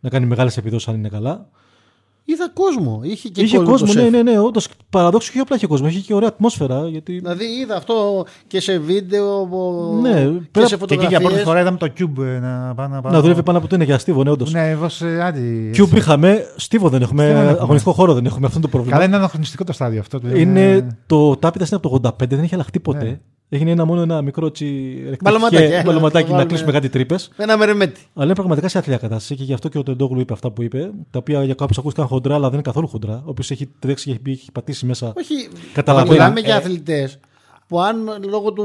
να κάνει μεγάλες επιδόσεις αν είναι καλά. Είδα κόσμο. Είχε και είχε κόσμο, κόσμο, το ναι, ΣΕΦ. ναι, ναι. Όντως παραδόξως και απλά είχε κόσμο. Είχε και ωραία ατμόσφαιρα. Γιατί... Δηλαδή είδα αυτό και σε βίντεο ο- Ναι, και πέρα- σε Και εκεί για πρώτη φωτογραφίες. φορά είδαμε το Cube ε, να πάει να Να δουλεύει πάνω από το είναι για στίβο, ναι, όντως. Ναι, εγώ σε άντι. Cube είχαμε, στίβο δεν έχουμε, Στίβο δεν έχουμε. αγωνιστικό χώρο δεν έχουμε. Αυτό είναι το πρόβλημα. Καλά, είναι αναχρονιστικό το στάδιο αυτό. δηλαδή, Είναι, το τάπητα είναι από το 85, δεν έχει αλλάχτεί ποτέ. Ναι. Έγινε ένα μόνο ένα μικρό τσι, Μπαλωματάκι, ε, ρεκτιφιέ, να μπαλωματάκι το να βάλουμε. κλείσουμε κάτι τρύπες. Με ένα μερεμέτι. Αλλά είναι πραγματικά σε άθλια κατάσταση και γι' αυτό και ο Τεντόγλου είπε αυτά που είπε. Τα οποία για κάποιους ακούστηκαν χοντρά, αλλά δεν είναι καθόλου χοντρά. Όποιο έχει τρέξει και έχει, μπει, έχει πατήσει μέσα. Όχι. Καταλαβαίνω. Μιλάμε για Ε, αθλητές που αν λόγω του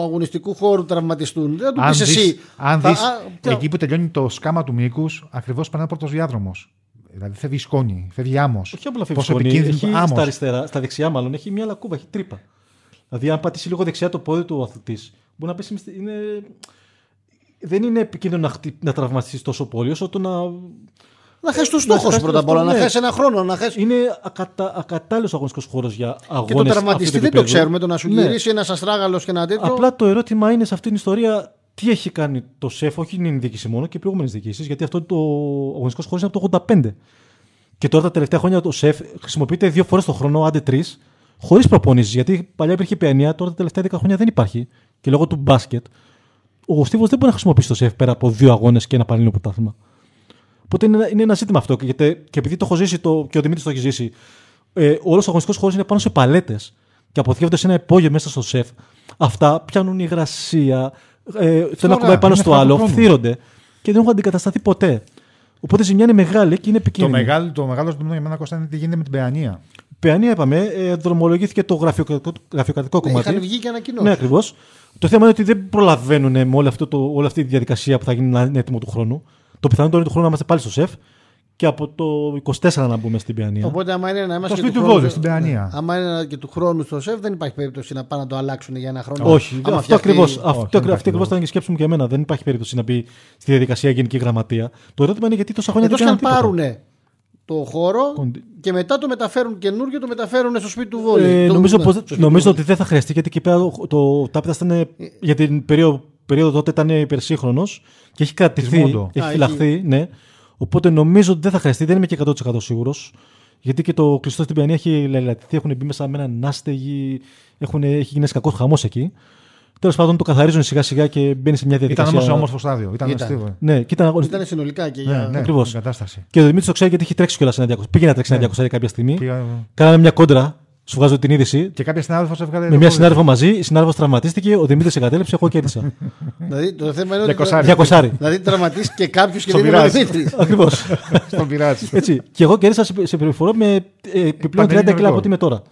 αγωνιστικού χώρου τραυματιστούν, δεν θα του Αν πεις δεις, εσύ. αν θα- δεις, α, ποιο- εκεί που τελειώνει το σκάμα του μήκους, ακριβώς περνάει ο πρώτος διάδρομος. Δηλαδή φεύγει σκόνη, φεύγει άμμος. Όχι απλά φεύγει Πόσο σκόνη, επικίνδυνο έχει άμμος. στα αριστερά, στα δεξιά μάλλον, έχει μια λακκούβα, έχει τρύπα. Δηλαδή, αν πατήσει λίγο δεξιά το πόδι του αθλητής, μπορεί να πέσει. μες- Είναι... Δεν είναι επικίνδυνο να, χτυ... να τραυματιστείς τόσο πολύ, όσο το να. Να χάσεις το να στόχο σου χάσεις πρώτα το απ' όλα. στόχο, Να ναι. χάσεις ένα χρόνο. Να χάσει... Είναι ακατα... ακατάλληλος αγωνιστικός χώρος για αγώνε. Και το τραυματιστή δεν το ξέρουμε. Το να σου γυρίσει ένας αστράγαλος και ένα τέτοιο. Ναι. Απλά το ερώτημα είναι σε αυτήν την ιστορία τι έχει κάνει το ΣΕΦ, όχι είναι η διοίκηση μόνο και οι προηγούμενες διοικήσεις, γιατί αυτό το αγωνιστικός χώρος είναι από το 85. Και τώρα τα τελευταία χρόνια το ΣΕΦ χρησιμοποιείται δύο φορές το χρόνο, άντε τρεις, χωρίς προπονήσεις. Γιατί παλιά υπήρχε παιανία, τώρα τα τελευταία 10 χρόνια δεν υπάρχει. Και λόγω του μπάσκετ, ο Στίβος δεν μπορεί να χρησιμοποιήσει το ΣΕΦ πέρα από δύο αγώνες και ένα πανελλήνιο πρωτάθλημα. Οπότε είναι, ένα- είναι ένα ζήτημα αυτό. Και, γιατί- και επειδή το έχω ζήσει το, και ο Δημήτρης το έχει ζήσει, ε, όλος ο αγωνιστικός χώρος είναι πάνω σε παλέτες και αποθηκεύονται σε ένα υπόγειο μέσα στο σεφ. Αυτά πιάνουν υγρασία, ε, το ένα κουμπάει πάνω είναι στο θέμα του άλλο, χρόνου. φθύρονται και δεν έχουν αντικατασταθεί ποτέ. Οπότε η ζημιά είναι μεγάλη και είναι Το επικίνδυνη. μεγάλο, το μεγάλο ζήτημα για μένα Κώστα είναι τι γίνεται με την παιανία. Παιανία είπαμε, ε, δρομολογήθηκε το γραφειοκρατικό, γραφειοκρατικό Ναι, κομμάτι. είχαν βγει και ανακοινώσεις. Ναι, ακριβώς. Το θέμα είναι ότι δεν προλαβαίνουν με όλη, αυτό το, όλη αυτή τη διαδικασία που θα γίνει να είναι έτοιμο του χρόνου. Το πιθανότερο είναι του χρόνου να είμαστε πάλι στο σεφ και από το 24 να μπούμε στην Παιανία. Οπότε, άμα είναι να είμαστε. Το και σπίτι του χρόνου- Βόλου, στην Παιανία. Ναι. Άμα είναι και του χρόνου στο σεφ, δεν υπάρχει περίπτωση να πάνε να το αλλάξουν για ένα χρόνο. Όχι, Άμα αυτό φτιαχτεί- ακριβώ. όχι, δεν Αυτό, υπάρχει αυτή ακριβώς λόγος. ήταν η σκέψη μου και εμένα. Δεν υπάρχει περίπτωση να μπει στη διαδικασία γενική γραμματεία. Το ερώτημα είναι γιατί τόσα χρόνια Εκτός δεν και αν κάνουν τίποτα. πάρουν το χώρο Κοντι- και μετά το μεταφέρουν καινούργιο, το μεταφέρουν στο σπίτι του Βόλου. Ε, Το- νομίζω ναι, πως- στο σπίτι νομίζω του ότι δεν θα χρειαστεί γιατί εκεί πέρα το, το τάπητα ήταν για την περίοδο, περίοδο τότε ήταν υπερσύγχρονος και έχει κρατηθεί, Μόντο. έχει Α, φυλαχθεί. Ναι. Οπότε νομίζω ότι δεν θα χρειαστεί, δεν είμαι και 100% σίγουρος. Γιατί και το κλειστό στην Πιανία έχει λαϊλατηθεί, έχουν μπει μέσα με έναν άστεγη, έχουν, έχει γίνει ένας κακός χαμός εκεί. Τέλος πάντων το καθαρίζουν σιγά σιγά και μπαίνει σε μια Ήταν διαδικασία. όμως σε όμορφο στάδιο. Ήταν, Ήταν. αστείο. Ναι, και ήταν αγωνιστικό. Ήταν συνολικά και Ναι, για. ναι, Ακριβώς. η κατάσταση. Και ο Δημήτρης το ξέρει γιατί έχει τρέξει κιόλας ένα 200. Πήγε να τρέξει ένα Ναι. 200 κάποια στιγμή. Πήγα- Κάναμε μια κόντρα. Σου βγάζω την είδηση. Και κάποια συνάδελφος έβγαλε. Με το μια πόδι. συνάδελφο μαζί. Η συνάδελφος τραυματίστηκε. Ο Δημήτρης εγκατέλειψε. Εγώ κέρδισα. Δηλαδή το θέμα είναι ότι. Διακοσάρι. Για κοσάρι. Δηλαδή τραυματίσει και κάποιος και Στον δεν είναι ο πειράζει. Δημήτρης. Ακριβώς. Στον πειράζει. Έτσι. Και εγώ κέρδισα σε, σε περιφορά με ε, επιπλέον 30 Πανελλήνιο κιλά από ρεκόρ. ό,τι είμαι τώρα.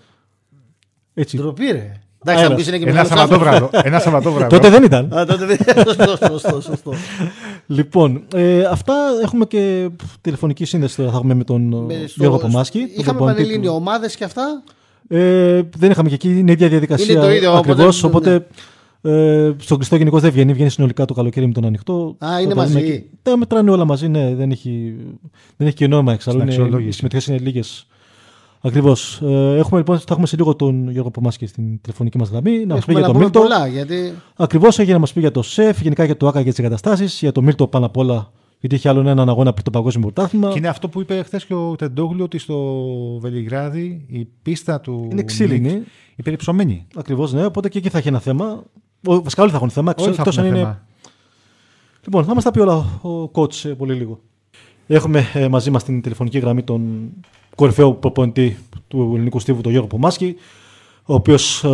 Έτσι. Ντροπή, ρε. Εντάξει, θα Αέρας. μου πεις είναι και Ένα μεγάλος άνθρωπος. Σαββατόβραδο. Ένα Σαββατόβραδο. Τότε δεν ήταν. Α, τότε δεν. Σωστό, σωστό, σωστό. Λοιπόν, ε, αυτά έχουμε και τηλεφωνική σύνδεση τώρα θα έχουμε με τον Με ε, στο- Γιώργο Παμάσκη. τον Είχαμε προπονητή πανελλήνιο του. ομάδες και αυτά. Ε, δεν είχαμε και εκεί, είναι η ίδια διαδικασία. Είναι το ίδιο, οπότε- Ακριβώς, οπότε, ε, στον κλειστό γενικώς δεν βγαίνει, βγαίνει συνολικά το καλοκαίρι με τον ανοιχτό. Α, είναι Το μαζί. και- Τα μετράνε όλα μαζί, ναι, δεν έχει, δεν έχει και νόημα εξάλλου. Στην Είναι, οι αξιολόγηση. συμμετοχές είναι λίγες. Ακριβώς. Ε, έχουμε λοιπόν, θα έχουμε σε λίγο τον Γιώργο Παμάσκη στην τηλεφωνική μας γραμμή να μας πει Έχουμε για να το πούμε Μίλτο. πολλά. Γιατί Ακριβώς έγινε να μας πει για το ΣΕΦ, γενικά για το ΑΚΑ και τις εγκαταστάσεις, για το Μίλτο πάνω απ' όλα, γιατί έχει άλλον έναν αγώνα πριν το Παγκόσμιο Πρωτάθλημα. Και είναι αυτό που είπε χθες και ο Τεντόγλου ότι στο Βελιγράδι η πίστα του. Είναι ξύλινη. Νίκ Είναι περιψωμένη. Ακριβώς, ναι. Οπότε και εκεί θα έχει ένα θέμα. Ο- Βασικά όλοι θα έχουν θέμα. Όλοι θα εκτός έχουν αν είναι θέμα. Λοιπόν, θα μας τα πει όλα ο coach σε πολύ λίγο. Έχουμε ε, μαζί μας την τηλεφωνική γραμμή τον κορυφαίο προπονητή του ελληνικού στίβου, τον Γιώργο Πομάσκη, ο οποίος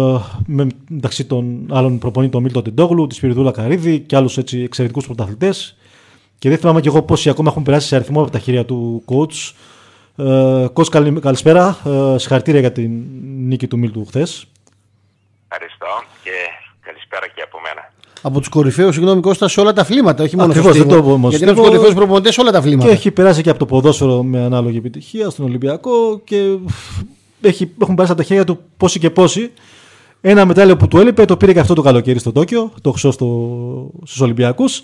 μεταξύ των άλλων προπονεί τον Μίλτο Τεντόγλου, της Σπυριδούλα Καρίδη και άλλους εξαιρετικούς πρωταθλητές. Και δεν θυμάμαι και εγώ πόσοι ακόμα έχουν περάσει σε αριθμό από τα χέρια του coach. Ε, coach, καλη- καλησπέρα. Ε, συγχαρητήρια για την νίκη του Μίλτου χθες. Ευχαριστώ και καλησπέρα και από μένα. από τους κορυφαίους, συγγνώμη Κώστα, σε όλα τα αθλήματα. Όχι μόνο Ακριβώς, στο δεν το στίβο. πω όμως. Γιατί είναι από τους Στίβο- κορυφαίους προπονητές σε όλα τα αθλήματα. Και έχει περάσει και από το ποδόσφαιρο με ανάλογη επιτυχία στον Ολυμπιακό και έχει, έχουν περάσει από τα χέρια του πόσοι και πόσοι. Ένα μετάλλιο που του έλειπε το πήρε και αυτό το καλοκαίρι στο Τόκιο, το χρυσό στο, στους Ολυμπιακούς.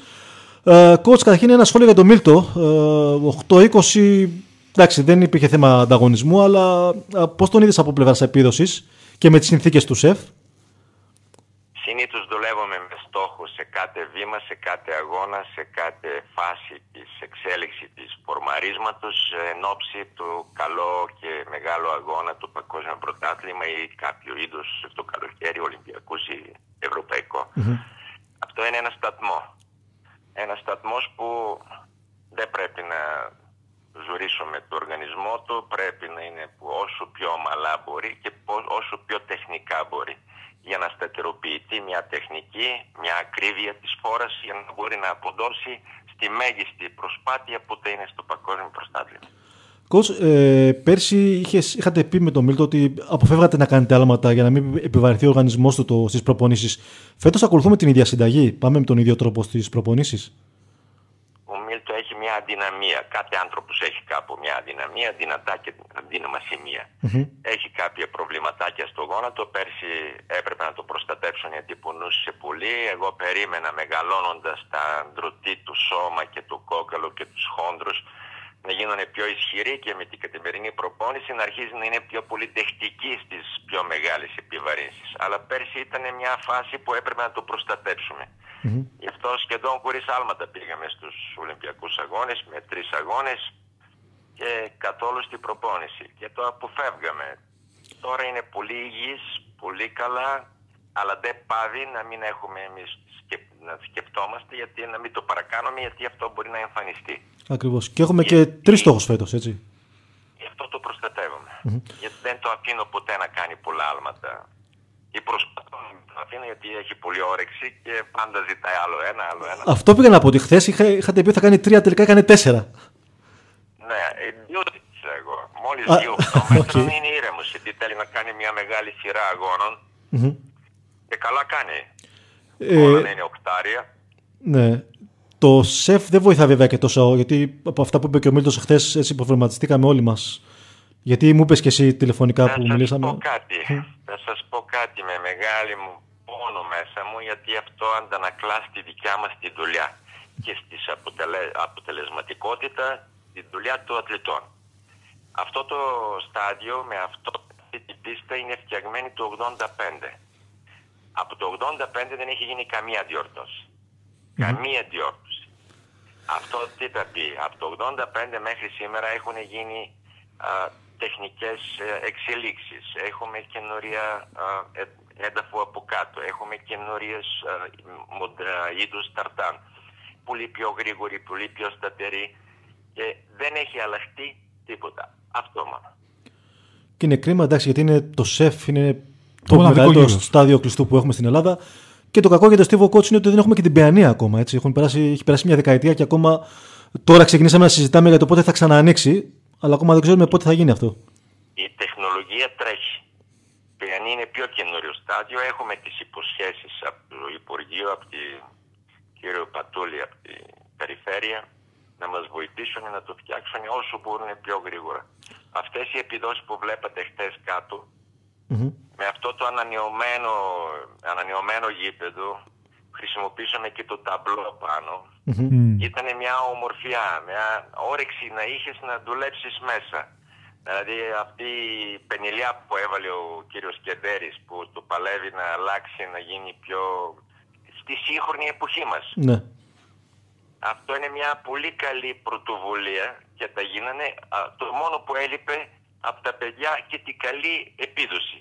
Ε, coach, καταρχήν ένα σχόλιο για τον Μίλτο. Ε, 8-20, εντάξει δεν υπήρχε θέμα ανταγωνισμού, αλλά ε, πώς τον είδες από πλευράς επίδοσης και με τις συνθήκες του ΣΕΦ; Συνήθως δουλεύουμε με στόχο σε κάθε βήμα, σε κάθε αγώνα, σε κάθε φάση της εξέλιξης της φορμαρίσματος εν ώψη του καλό και μεγάλο αγώνα του Παγκόσμιο Πρωτάθλημα ή κάποιο είδος το καλοκαίρι Ολυμπιακούς ή ευρωπαικο Αυτό είναι ένα σταθμό. Ένα σταθμός που δεν πρέπει να ζουρίσουμε το οργανισμό του, πρέπει να είναι που όσο πιο ομαλά μπορεί και πο- όσο πιο τεχνικά μπορεί για να σταθεροποιηθεί μια τεχνική, μια ακρίβεια της φόρας για να μπορεί να αποδώσει στη μέγιστη προσπάθεια που θα είναι στο παγκόσμιο προστάτημα. Coach, ε, πέρσι είχες, είχατε πει με τον Μίλτο ότι αποφεύγατε να κάνετε άλματα για να μην επιβαρυνθεί ο οργανισμός του το, στις προπονήσεις. Φέτος ακολουθούμε την ίδια συνταγή. Πάμε με τον ίδιο τρόπο στις προπονήσεις. Ο Μίλτο έχει μια αδυναμία. Κάθε άνθρωπος έχει κάπου μια αδυναμία, δυνατά και αδύναμα σημεία. Έχει κάποια προβληματάκια στο γόνατο. Πέρσι έπρεπε να το προστατεύσουν γιατί πονούσε πολύ. Εγώ περίμενα μεγαλώνοντας τα ντρωτή του σώμα και του κόκαλου και τους χόντρους να γίνουν πιο ισχυροί και με την καθημερινή προπόνηση να αρχίζει να είναι πιο πολύ δεχτική στις πιο μεγάλες επιβαρύνσεις. Αλλά πέρσι ήταν μια φάση που έπρεπε να το προστατεύσουμε. Γι' αυτό σχεδόν χωρίς άλματα πήγαμε στους Ολυμπιακούς Αγώνες με τρεις αγώνες και καθόλου στην προπόνηση και το αποφεύγαμε. Τώρα είναι πολύ υγιής, πολύ καλά, αλλά δεν πάβει να μην έχουμε εμείς σκεπ- να σκεφτόμαστε γιατί να μην το παρακάνουμε γιατί αυτό μπορεί να εμφανιστεί. Ακριβώς. Και έχουμε και τρεις στόχους φέτος, έτσι. Γι' αυτό το προστατεύουμε. Γιατί δεν το αφήνω ποτέ να κάνει πολλά άλματα. Ή προσπαθώ να μην το αφήνω γιατί έχει πολύ όρεξη και πάντα ζητάει άλλο ένα, άλλο ένα. Αυτό πήγα να πω ότι χθες είχατε πει ότι θα κάνει τρία, τελικά έκανε τέσσερα. Ναι, ε, δύο τις εγώ. Μόλις Α, δύο μέτρων οκ. είναι ήρεμος γιατί θέλει να κάνει μια μεγάλη σειρά αγώνων και καλά κάνει. Ε, Όλα να είναι οκτάρια. ναι. Το ΣΕΦ δεν βοηθά βέβαια και τόσο, γιατί από αυτά που είπε και ο Μίλτος χθες έτσι προβληματιστήκαμε όλοι μας. Γιατί μου είπες και εσύ τηλεφωνικά Θα που σας μιλήσαμε. πω κάτι. Θα σας πω κάτι με μεγάλη μου πόνο μέσα μου γιατί αυτό αντανακλάς στη δικιά μας τη δουλειά και στις αποτελε... αποτελεσματικότητα τη δουλειά των αθλητών. Αυτό το στάδιο με αυτό αυτή την πίστα είναι φτιαγμένη το 85. Από το 85 δεν έχει γίνει καμία διόρθωση. Καμία διόρθωση. Αυτό τι θα πει. Από το 85 μέχρι σήμερα έχουν γίνει α, τεχνικές ε, εξελίξεις. Έχουμε καινούρια α, ε- ένταφο από κάτω. Έχουμε καινούριες α, μοντρα, είδους ταρτάν. Πολύ πιο γρήγορη, πολύ πιο σταθερή. Και δεν έχει αλλάχτεί τίποτα. Αυτό μόνο. Και είναι κρίμα, εντάξει, γιατί είναι το σεφ, είναι το, μοναδικό μεγαλύτερο γύρος. στάδιο κλειστού που έχουμε στην Ελλάδα. Και το κακό για το Steve Coach είναι ότι δεν έχουμε και την παιανία ακόμα. Έτσι. Έχουν περάσει, έχει περάσει μια δεκαετία και ακόμα τώρα ξεκινήσαμε να συζητάμε για το πότε θα ξαναανοίξει. Αλλά ακόμα δεν ξέρουμε πότε θα γίνει αυτό. η τεχνολογία τρέχει. Εάν είναι πιο καινούριο στάδιο, έχουμε τις υποσχέσεις από το Υπουργείο, από την κύριο Πατούλη, από την Περιφέρεια, να μας βοηθήσουν να το φτιάξουν όσο μπορούν πιο γρήγορα. Αυτές οι επιδόσεις που βλέπατε χτες κάτω, με αυτό το ανανεωμένο, ανανεωμένο γήπεδο, χρησιμοποιήσαμε και το ταμπλό πάνω. Ήταν μια ομορφιά, μια όρεξη να είχες να δουλέψεις μέσα. Δηλαδή αυτή η πενιλιά που έβαλε ο κύριος Κεντέρης που το παλεύει να αλλάξει, να γίνει πιο... στη σύγχρονη εποχή μας. Ναι. Αυτό είναι μια πολύ καλή πρωτοβουλία και τα γίνανε. Α, Το μόνο που έλειπε από τα παιδιά και την καλή επίδοση.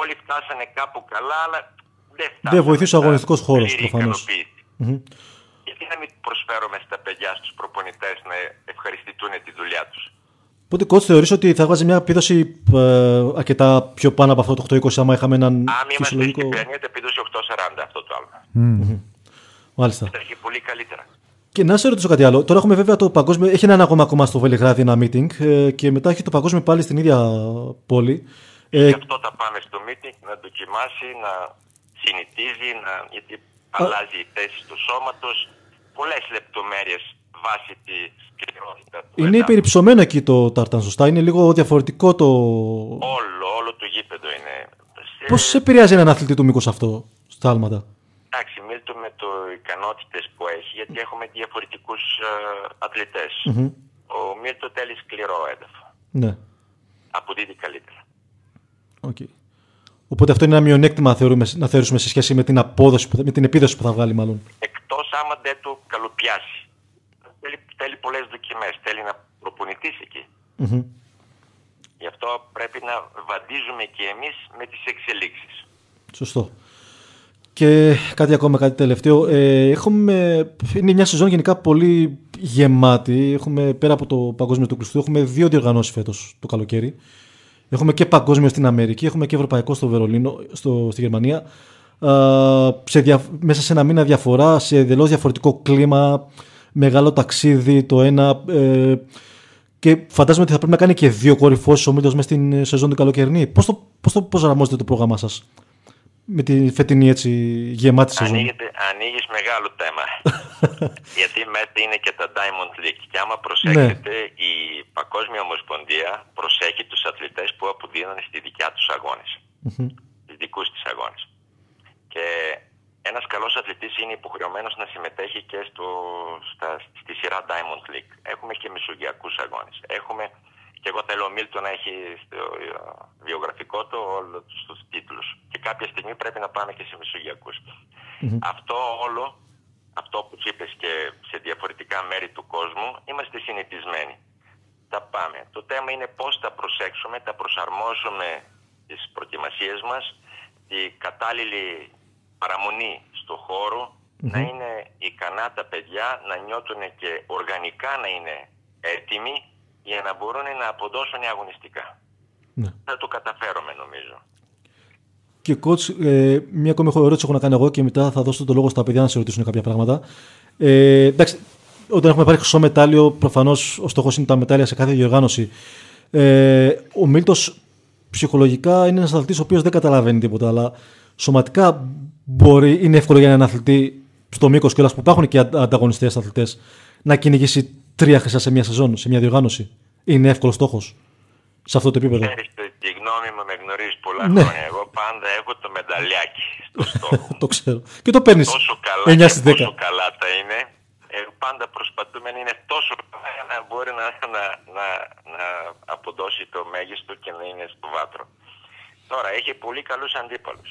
Όλοι φτάσανε κάπου καλά, αλλά δεν φτάσανε. Δεν βοηθούσε ο στα αγωνιστικός χώρος, πλήρη προφανώς. ικανοποίηση. Γιατί να μην προσφέρουμε στα παιδιά, στους προπονητές να ευχαριστηθούν τη δουλειά τους. Οπότε, coach, θεωρείς ότι θα βγάζει μια επίδοση ε, αρκετά πιο πάνω από αυτό το 820 άμα είχαμε έναν Αν είμαστε φυσιολογικό. στην Παιανία, θα επίδοση 840 αυτό το άλλο. Μάλιστα. Θα έχει πολύ καλύτερα. Και να σε ρωτήσω κάτι άλλο. Τώρα έχουμε βέβαια το παγκόσμιο. Έχει έναν ακόμα ακόμα στο Βελιγράδι ένα meeting ε, και μετά έχει το παγκόσμιο πάλι στην ίδια πόλη. Ε, Γι' αυτό θα πάμε στο meeting να δοκιμάσει, να συνηθίζει, να... γιατί αλλάζει η θέση του σώματος, πολλές λεπτομέρειες βάσει τη σκληρότητα του Είναι εδάφους. υπερυψωμένο εκεί το τάρταν, σωστά. Είναι λίγο διαφορετικό το. Όλο, όλο το γήπεδο είναι. Σε- Πώς σε επηρεάζει έναν αθλητή του μήκος αυτό στα άλματα; Εντάξει, Μίλτο με το ικανότητες που έχει, γιατί έχουμε διαφορετικούς ε, αθλητές. Ο Μίλτος θέλει σκληρό έδαφος. Ναι. Αποδίδει καλύτερα. Οκ. Οπότε αυτό είναι ένα μειονέκτημα θεωρούμε, να θεωρήσουμε σε σχέση με την, απόδοση, που θα- με την επίδοση που θα βγάλει, μάλλον. Εκτός άμα δεν το καλοπιάσει. Θέλει, θέλει πολλές δοκιμές, θέλει να προπονηθείς εκεί. Μμμ. Γι' αυτό πρέπει να βαδίζουμε και εμείς με τις εξελίξεις. Σωστό. Και κάτι ακόμα, κάτι τελευταίο. Ε, έχουμε, είναι μια σεζόν γενικά πολύ γεμάτη. Έχουμε, πέρα από το Παγκόσμιο του Κλειστού, έχουμε δύο διοργανώσεις φέτος το καλοκαίρι. Έχουμε και παγκόσμιο στην Αμερική, έχουμε και ευρωπαϊκό στο Βερολίνο, στο, στη Γερμανία. Α, σε δια- μέσα σε ένα μήνα διαφορά, σε εντελώς διαφορετικό κλίμα, μεγάλο ταξίδι το ένα. Ε, και φαντάζομαι ότι θα πρέπει να κάνει και δύο κορυφώσεις ο Μίλτος μέσα στην σεζόν του καλοκαιρινή. Πώς το, πώς το προσαρμόζετε το πρόγραμμά σας; Με τη φετινή έτσι γεμάτη σεζόν. Ανοίγεται, ανοίγεις μεγάλο θέμα. Γιατί μέσα είναι και τα Diamond League. Και άμα προσέξετε, η Παγκόσμια Ομοσπονδία προσέχει τους αθλητές που αποδίδουν στη δικιά τους αγώνες. Στις δικούς της αγώνες. Και ένας καλός αθλητής είναι υποχρεωμένος να συμμετέχει και στο, στα, στη σειρά Diamond League. Έχουμε και μεσογειακούς αγώνες. Έχουμε, και εγώ θέλω ο Μίλτο να έχει στο ε, βιογραφικό του όλους τους τίτλους. Και κάποια στιγμή πρέπει να πάμε και σε μεσογειακούς. Αυτό όλο, αυτό που τους είπες και σε διαφορετικά μέρη του κόσμου, είμαστε συνηθισμένοι. Τα πάμε. Το θέμα είναι πώς τα προσέξουμε, τα προσαρμόσουμε τις προετοιμασίες μας, η κατάλληλη παραμονή στο χώρο, να είναι ικανά τα παιδιά να νιώθουν και οργανικά να είναι έτοιμοι για να μπορούν να αποδώσουν αγωνιστικά. Ναι. Θα το καταφέρουμε νομίζω. Και coach, ε, μια ακόμη ερώτηση έχω να κάνω εγώ και μετά θα δώσω το λόγο στα παιδιά να σε ρωτήσουν κάποια πράγματα. Ε, εντάξει, όταν έχουμε πάρει χρυσό μετάλλιο, προφανώς ο στόχος είναι τα μετάλλια σε κάθε διοργάνωση. Ε, ο Μίλτος ψυχολογικά είναι ένας αθλητής ο οποίος δεν καταλαβαίνει τίποτα, αλλά σωματικά μπορεί, είναι εύκολο για έναν αθλητή στο μήκος κιόλας που υπάρχουν και ανταγωνιστές αθλητές να κυνηγήσει τρία χρυσά σε μια σεζόν, σε μια διοργάνωση. Είναι εύκολος στόχος σε αυτό το επίπεδο. Ξέρεις, το- τη γνώμη μου με γνωρίζεις πολλά Ναι. χρόνια. Εγώ πάντα έχω το μεταλλιάκι στο στόχο. μου. το ξέρω. Και το παίρνεις τόσο καλά 9 και στις 10. πόσο καλά θα είναι. Ε, πάντα προσπαθούμε να είναι τόσο καλά για να μπορεί να, να, να, να αποδώσει το μέγιστο και να είναι στο βάτρο. Τώρα, έχει πολύ καλούς αντίπαλους.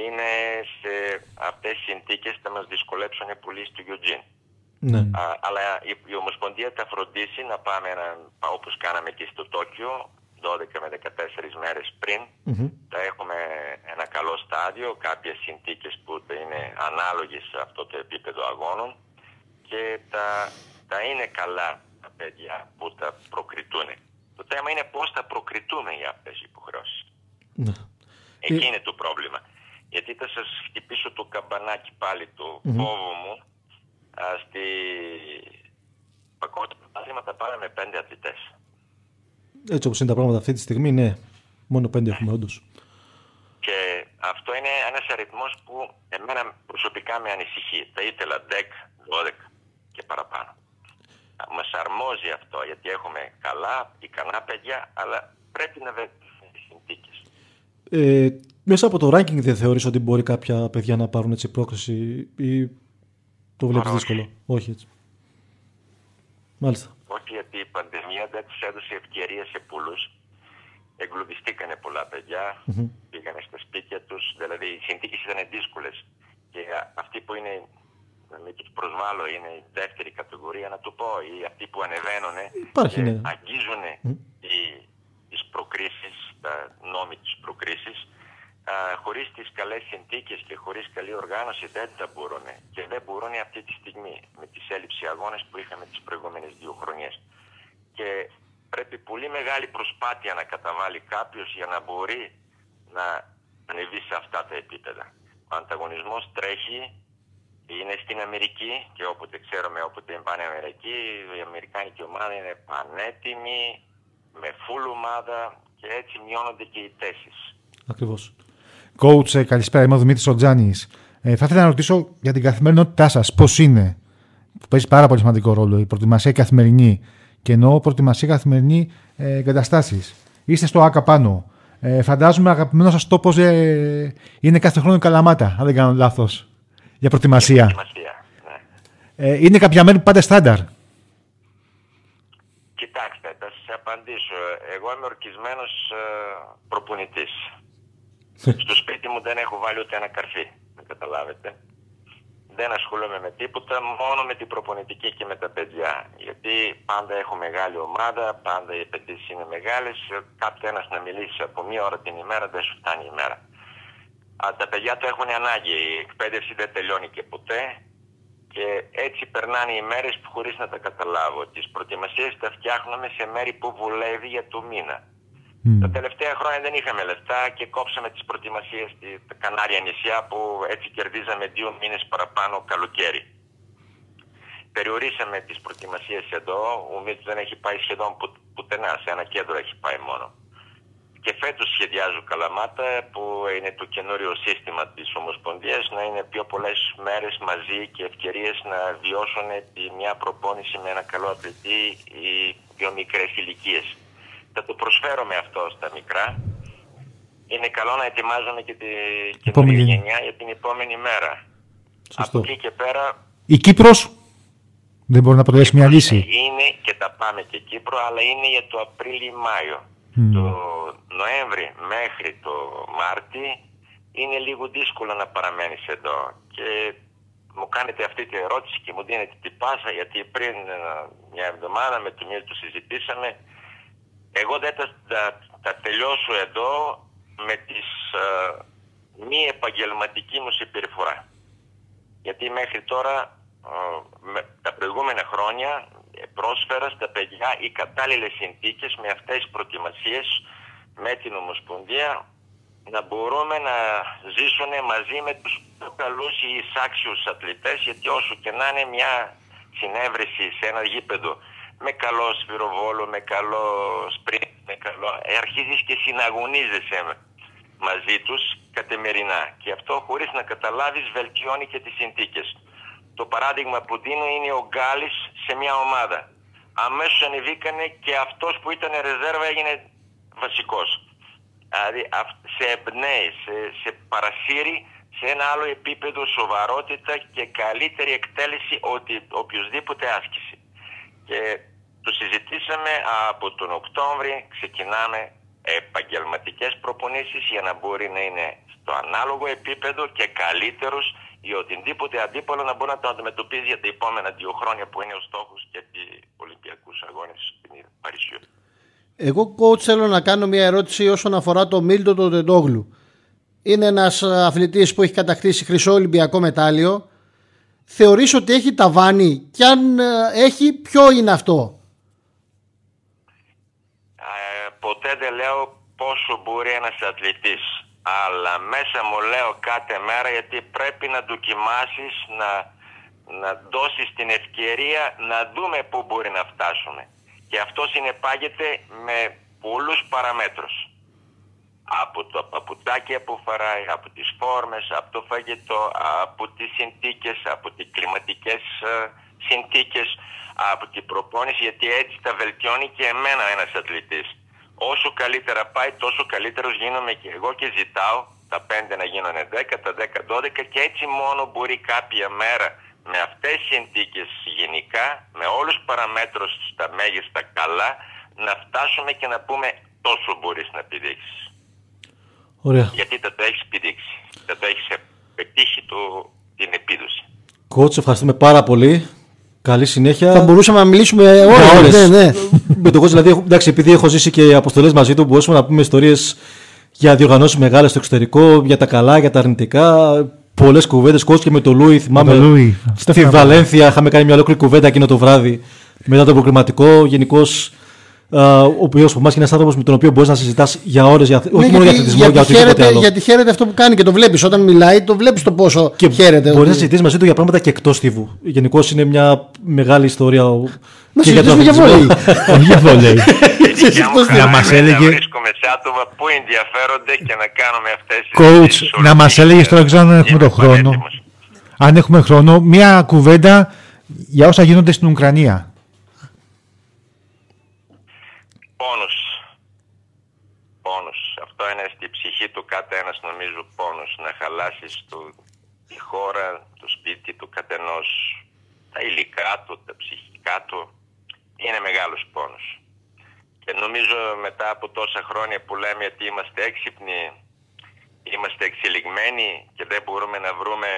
Είναι σε αυτές τις συνθήκες θα μας δυσκολέψουν πολύ στο Eugene. Ναι. Α, αλλά η, η Ομοσπονδία θα φροντίσει να πάμε ένα, όπως κάναμε και στο Τόκιο 12 με 14 μέρες πριν θα έχουμε ένα καλό στάδιο κάποιες συνθήκες που θα είναι ανάλογες σε αυτό το επίπεδο αγώνων και θα, θα είναι καλά τα παιδιά που θα προκριτούν. Το θέμα είναι πώς θα προκριτούμε για αυτές τις υποχρεώσεις. ναι. Εκεί είναι το πρόβλημα. Γιατί θα σας χτυπήσω το καμπανάκι πάλι το φόβο μου. Α, στη παγκόσμια πρωτάθλημα θα πάραμε πέντε αθλητές. Έτσι όπως είναι τα πράγματα αυτή τη στιγμή, ναι. Μόνο πέντε έχουμε όντως. Και αυτό είναι ένας αριθμός που εμένα προσωπικά με ανησυχεί. Θα ήθελα 10, 12 και παραπάνω. Μας αρμόζει αυτό γιατί έχουμε καλά, ικανά παιδιά, αλλά πρέπει να βελτιώσουμε τις συνθήκες. Ε, μέσα από το ranking δεν θεωρείς ότι μπορεί κάποια παιδιά να πάρουν έτσι πρόκριση ή το βλέπεις Όχι. δύσκολο. Όχι έτσι. Μάλιστα. Όχι γιατί η πανδημία δεν τους έδωσε ευκαιρία σε πολλούς. Εγκλωβιστήκανε πολλά παιδιά, πήγανε στα σπίτια τους, δηλαδή οι συνθήκες ήταν δύσκολες. Και α- αυτοί που είναι, με τους προσβάλλω, είναι η δεύτερη κατηγορία να το πω, ή αυτοί που ανεβαίνουν Υπάρχει, και ναι. αγγίζουν οι, τις προκρίσεις, τα νόμοι της προκρίσεις, α, χωρίς τις καλές συνθήκες και χωρίς καλή οργάνωση δεν θα μπορούν. Και δεν μπορούν αυτή τη στιγμή με τις έλλειψη αγώνες που είχαμε τις προηγούμενες δύο χρονιές. Και πρέπει πολύ μεγάλη προσπάθεια να καταβάλει κάποιος για να μπορεί να ανεβεί σε αυτά τα επίπεδα. Ο ανταγωνισμός τρέχει, είναι στην Αμερική και όποτε ξέρουμε, όποτε πάνε Αμερική, η Αμερικάνικη ομάδα είναι πανέτοιμη, με full ομάδα και έτσι μειώνονται και οι θέσεις. Ακριβώς. Coach, ε, καλησπέρα. Είμαι ο Δημήτρης Οτζάνη. Ε, θα ήθελα να ρωτήσω για την καθημερινότητά σας, πώς είναι; Που παίζει πάρα πολύ σημαντικό ρόλο η προετοιμασία καθημερινή. Και εννοώ προετοιμασία καθημερινή ε, εγκαταστάσεις. Είστε στο ΑΚΑ πάνω. Ε, φαντάζομαι αγαπημένο σας τόπος ε, είναι κάθε χρόνο η Καλαμάτα, αν δεν κάνω λάθος. Για προετοιμασία. Προετοιμασία, ναι. Ε, είναι κάποια μέρη που πάτε στάνταρ; Κοιτάξτε, θα σας απαντήσω. Εγώ είμαι ορκισμένος προπονητής. Στο σπίτι μου δεν έχω βάλει ούτε ένα καρφί. Δεν καταλάβετε. Δεν ασχολούμαι με τίποτα, μόνο με την προπονητική και με τα παιδιά. Γιατί πάντα έχω μεγάλη ομάδα, πάντα οι απαιτήσεις είναι μεγάλες. Κάποιο ένας να μιλήσει από μία ώρα την ημέρα δεν σου φτάνει η μέρα. Α, τα παιδιά το έχουν ανάγκη. Η εκπαίδευση δεν τελειώνει και ποτέ. Και έτσι περνάνε οι μέρες που χωρίς να τα καταλάβω. Τις προετοιμασίες τα φτιάχνουμε σε μέρη που βουλεύει για το μήνα. Τα τελευταία χρόνια δεν είχαμε λεφτά και κόψαμε τις προετοιμασίες στα Κανάρια νησιά που έτσι κερδίζαμε δύο μήνες παραπάνω καλοκαίρι. Περιορίσαμε τις προετοιμασίες εδώ, ο Μίλτος δεν έχει πάει σχεδόν που, πουθενά, σε ένα κέντρο έχει πάει μόνο. Και φέτος σχεδιάζω Καλαμάτα που είναι το καινούριο σύστημα της Ομοσπονδίας να είναι πιο πολλές μέρες μαζί και ευκαιρίες να βιώσουν τη μια προπόνηση με ένα καλό αθλητή ή πιο μικρές ηλικίες θα το προσφέρουμε αυτό στα μικρά. Είναι καλό να ετοιμάζουμε και την καινούργια γενιά για την επόμενη μέρα. Σωστό. Από εκεί και πέρα... Η Κύπρος δεν μπορεί να αποτελέσει μια λύση. Είναι και τα πάμε και Κύπρο, αλλά είναι για το Απρίλιο-Μάιο. Το Νοέμβρη μέχρι το Μάρτι είναι λίγο δύσκολο να παραμένεις εδώ. Και μου κάνετε αυτή την ερώτηση και μου δίνετε την πάσα γιατί πριν μια εβδομάδα με τον Μίλ του συζητήσαμε εγώ δεν θα τα, τελειώσω εδώ με τις ε, μη επαγγελματική μου συμπεριφορά. Γιατί μέχρι τώρα, ε, τα προηγούμενα χρόνια, πρόσφερα στα παιδιά οι κατάλληλες συνθήκες με αυτές τις προετοιμασίες με την Ομοσπονδία να μπορούμε να ζήσουν μαζί με τους πιο καλούς ή εισάξιους αθλητές γιατί όσο και να είναι μια συνέβρεση σε ένα γήπεδο με καλό σφυροβόλο, με καλό σπριντ, με καλό... Ε, αρχίζεις και συναγωνίζεσαι μαζί τους καθημερινά. Και αυτό χωρίς να καταλάβεις βελτιώνει και τις συνθήκες. Το παράδειγμα που δίνω είναι ο Γκάλης σε μια ομάδα. Αμέσως ανεβήκανε και αυτός που ήταν ρεζέρβα έγινε βασικός. Δηλαδή σε εμπνέει, σε, σε παρασύρει σε ένα άλλο επίπεδο σοβαρότητα και καλύτερη εκτέλεση ότι οποιοδήποτε άσκηση. Και το συζητήσαμε από τον Οκτώβρη, ξεκινάμε επαγγελματικές προπονήσεις για να μπορεί να είναι στο ανάλογο επίπεδο και καλύτερος ή οτιδήποτε αντίπολο να μπορεί να το αντιμετωπίζει για τα επόμενα δύο χρόνια που είναι ο στόχος και του Ολυμπιακούς Αγώνες στην Παρισιού. Εγώ coach θέλω να κάνω μια ερώτηση όσον αφορά το Μίλτο το Τεντόγλου. Είναι ένας αθλητής που έχει κατακτήσει χρυσό Ολυμπιακό μετάλλιο. Θεωρείς ότι έχει ταβάνι και αν ε, έχει ποιο είναι αυτό; Ποτέ δεν λέω πόσο μπορεί ένας αθλητής. Αλλά μέσα μου λέω κάθε μέρα γιατί πρέπει να δοκιμάσεις να, να δώσεις την ευκαιρία να δούμε πού μπορεί να φτάσουμε. Και αυτό συνεπάγεται με πολλούς παραμέτρους. Από τα παπουτσάκια που φοράει, από τις φόρμες, από το φαγητό, από τις συνθήκες, από τις κλιματικές ε, συνθήκες, από την προπόνηση, γιατί έτσι τα βελτιώνει και εμένα ένας αθλητής όσο καλύτερα πάει τόσο καλύτερος γίνομαι και εγώ και ζητάω τα 5 να γίνουν 10, τα 10, 12 και έτσι μόνο μπορεί κάποια μέρα με αυτές τις συνθήκες γενικά, με όλους τους παραμέτρους στα μέγιστα καλά, να φτάσουμε και να πούμε τόσο μπορείς να πηδήξεις. Ωραία. Γιατί θα το έχεις πηδήξει. Θα το έχεις πετύχει το, την επίδοση. Κότσο, ευχαριστούμε πάρα πολύ. Καλή συνέχεια. Θα μπορούσαμε να μιλήσουμε όλες. Ναι, ναι. Με τον κόσμο, δηλαδή, εντάξει, επειδή έχω ζήσει και αποστολές μαζί του, μπορούσαμε να πούμε ιστορίες για διοργανώσεις μεγάλες στο εξωτερικό, για τα καλά, για τα αρνητικά. Πολλές κουβέντες. Κόσμο και με τον Λούι, θυμάμαι. Λούι. Στη Βαλένθια είχαμε κάνει μια ολόκληρη κουβέντα εκείνο το βράδυ μετά το προκριματικό. Γενικώς ο οποίος από εμάς είναι ένας άνθρωπος με τον οποίο μπορείς να συζητάς για ώρε, για... Ναι, όχι μόνο για γιατί, αθλητισμό, γιατί, για οτιδήποτε χαίρεται, άλλο. γιατί χαίρεται αυτό που κάνει και το βλέπεις. Όταν μιλάει, το βλέπεις το πόσο Και χαίρεται. μπορείς να ότι- συζητήσεις μαζί του για πράγματα και εκτός τύβου. Γενικώς είναι μια μεγάλη ιστορία. ο- Να και για τον συζητήσουμε για αθλητισμό. βόλεϊ. Όχι για βολέι. Η δικιά μου Πώς χαρά να μας είναι έλεγε- να βρίσκομαι σε άτομα που ενδιαφέρονται και να κάνουμε αυτές τις Coach, συζητήσεις να μας ορθείς, έλεγες τώρα, ε, δεν ξέρω αν έχουμε είμαι το χρόνο. πανέτοιμος. Αν έχουμε χρόνο, μία κουβέντα για όσα γίνονται στην Ουκρανία. Πόνος. Πόνος. Αυτό είναι στη ψυχή του κάθε ένας νομίζω πόνος. Να χαλάσεις το, τη χώρα, το σπίτι του καθενός, τα υλικά του, τα ψυχικά του. Είναι μεγάλος πόνος. Και νομίζω μετά από τόσα χρόνια που λέμε ότι είμαστε έξυπνοι, είμαστε εξελιγμένοι και δεν μπορούμε να βρούμε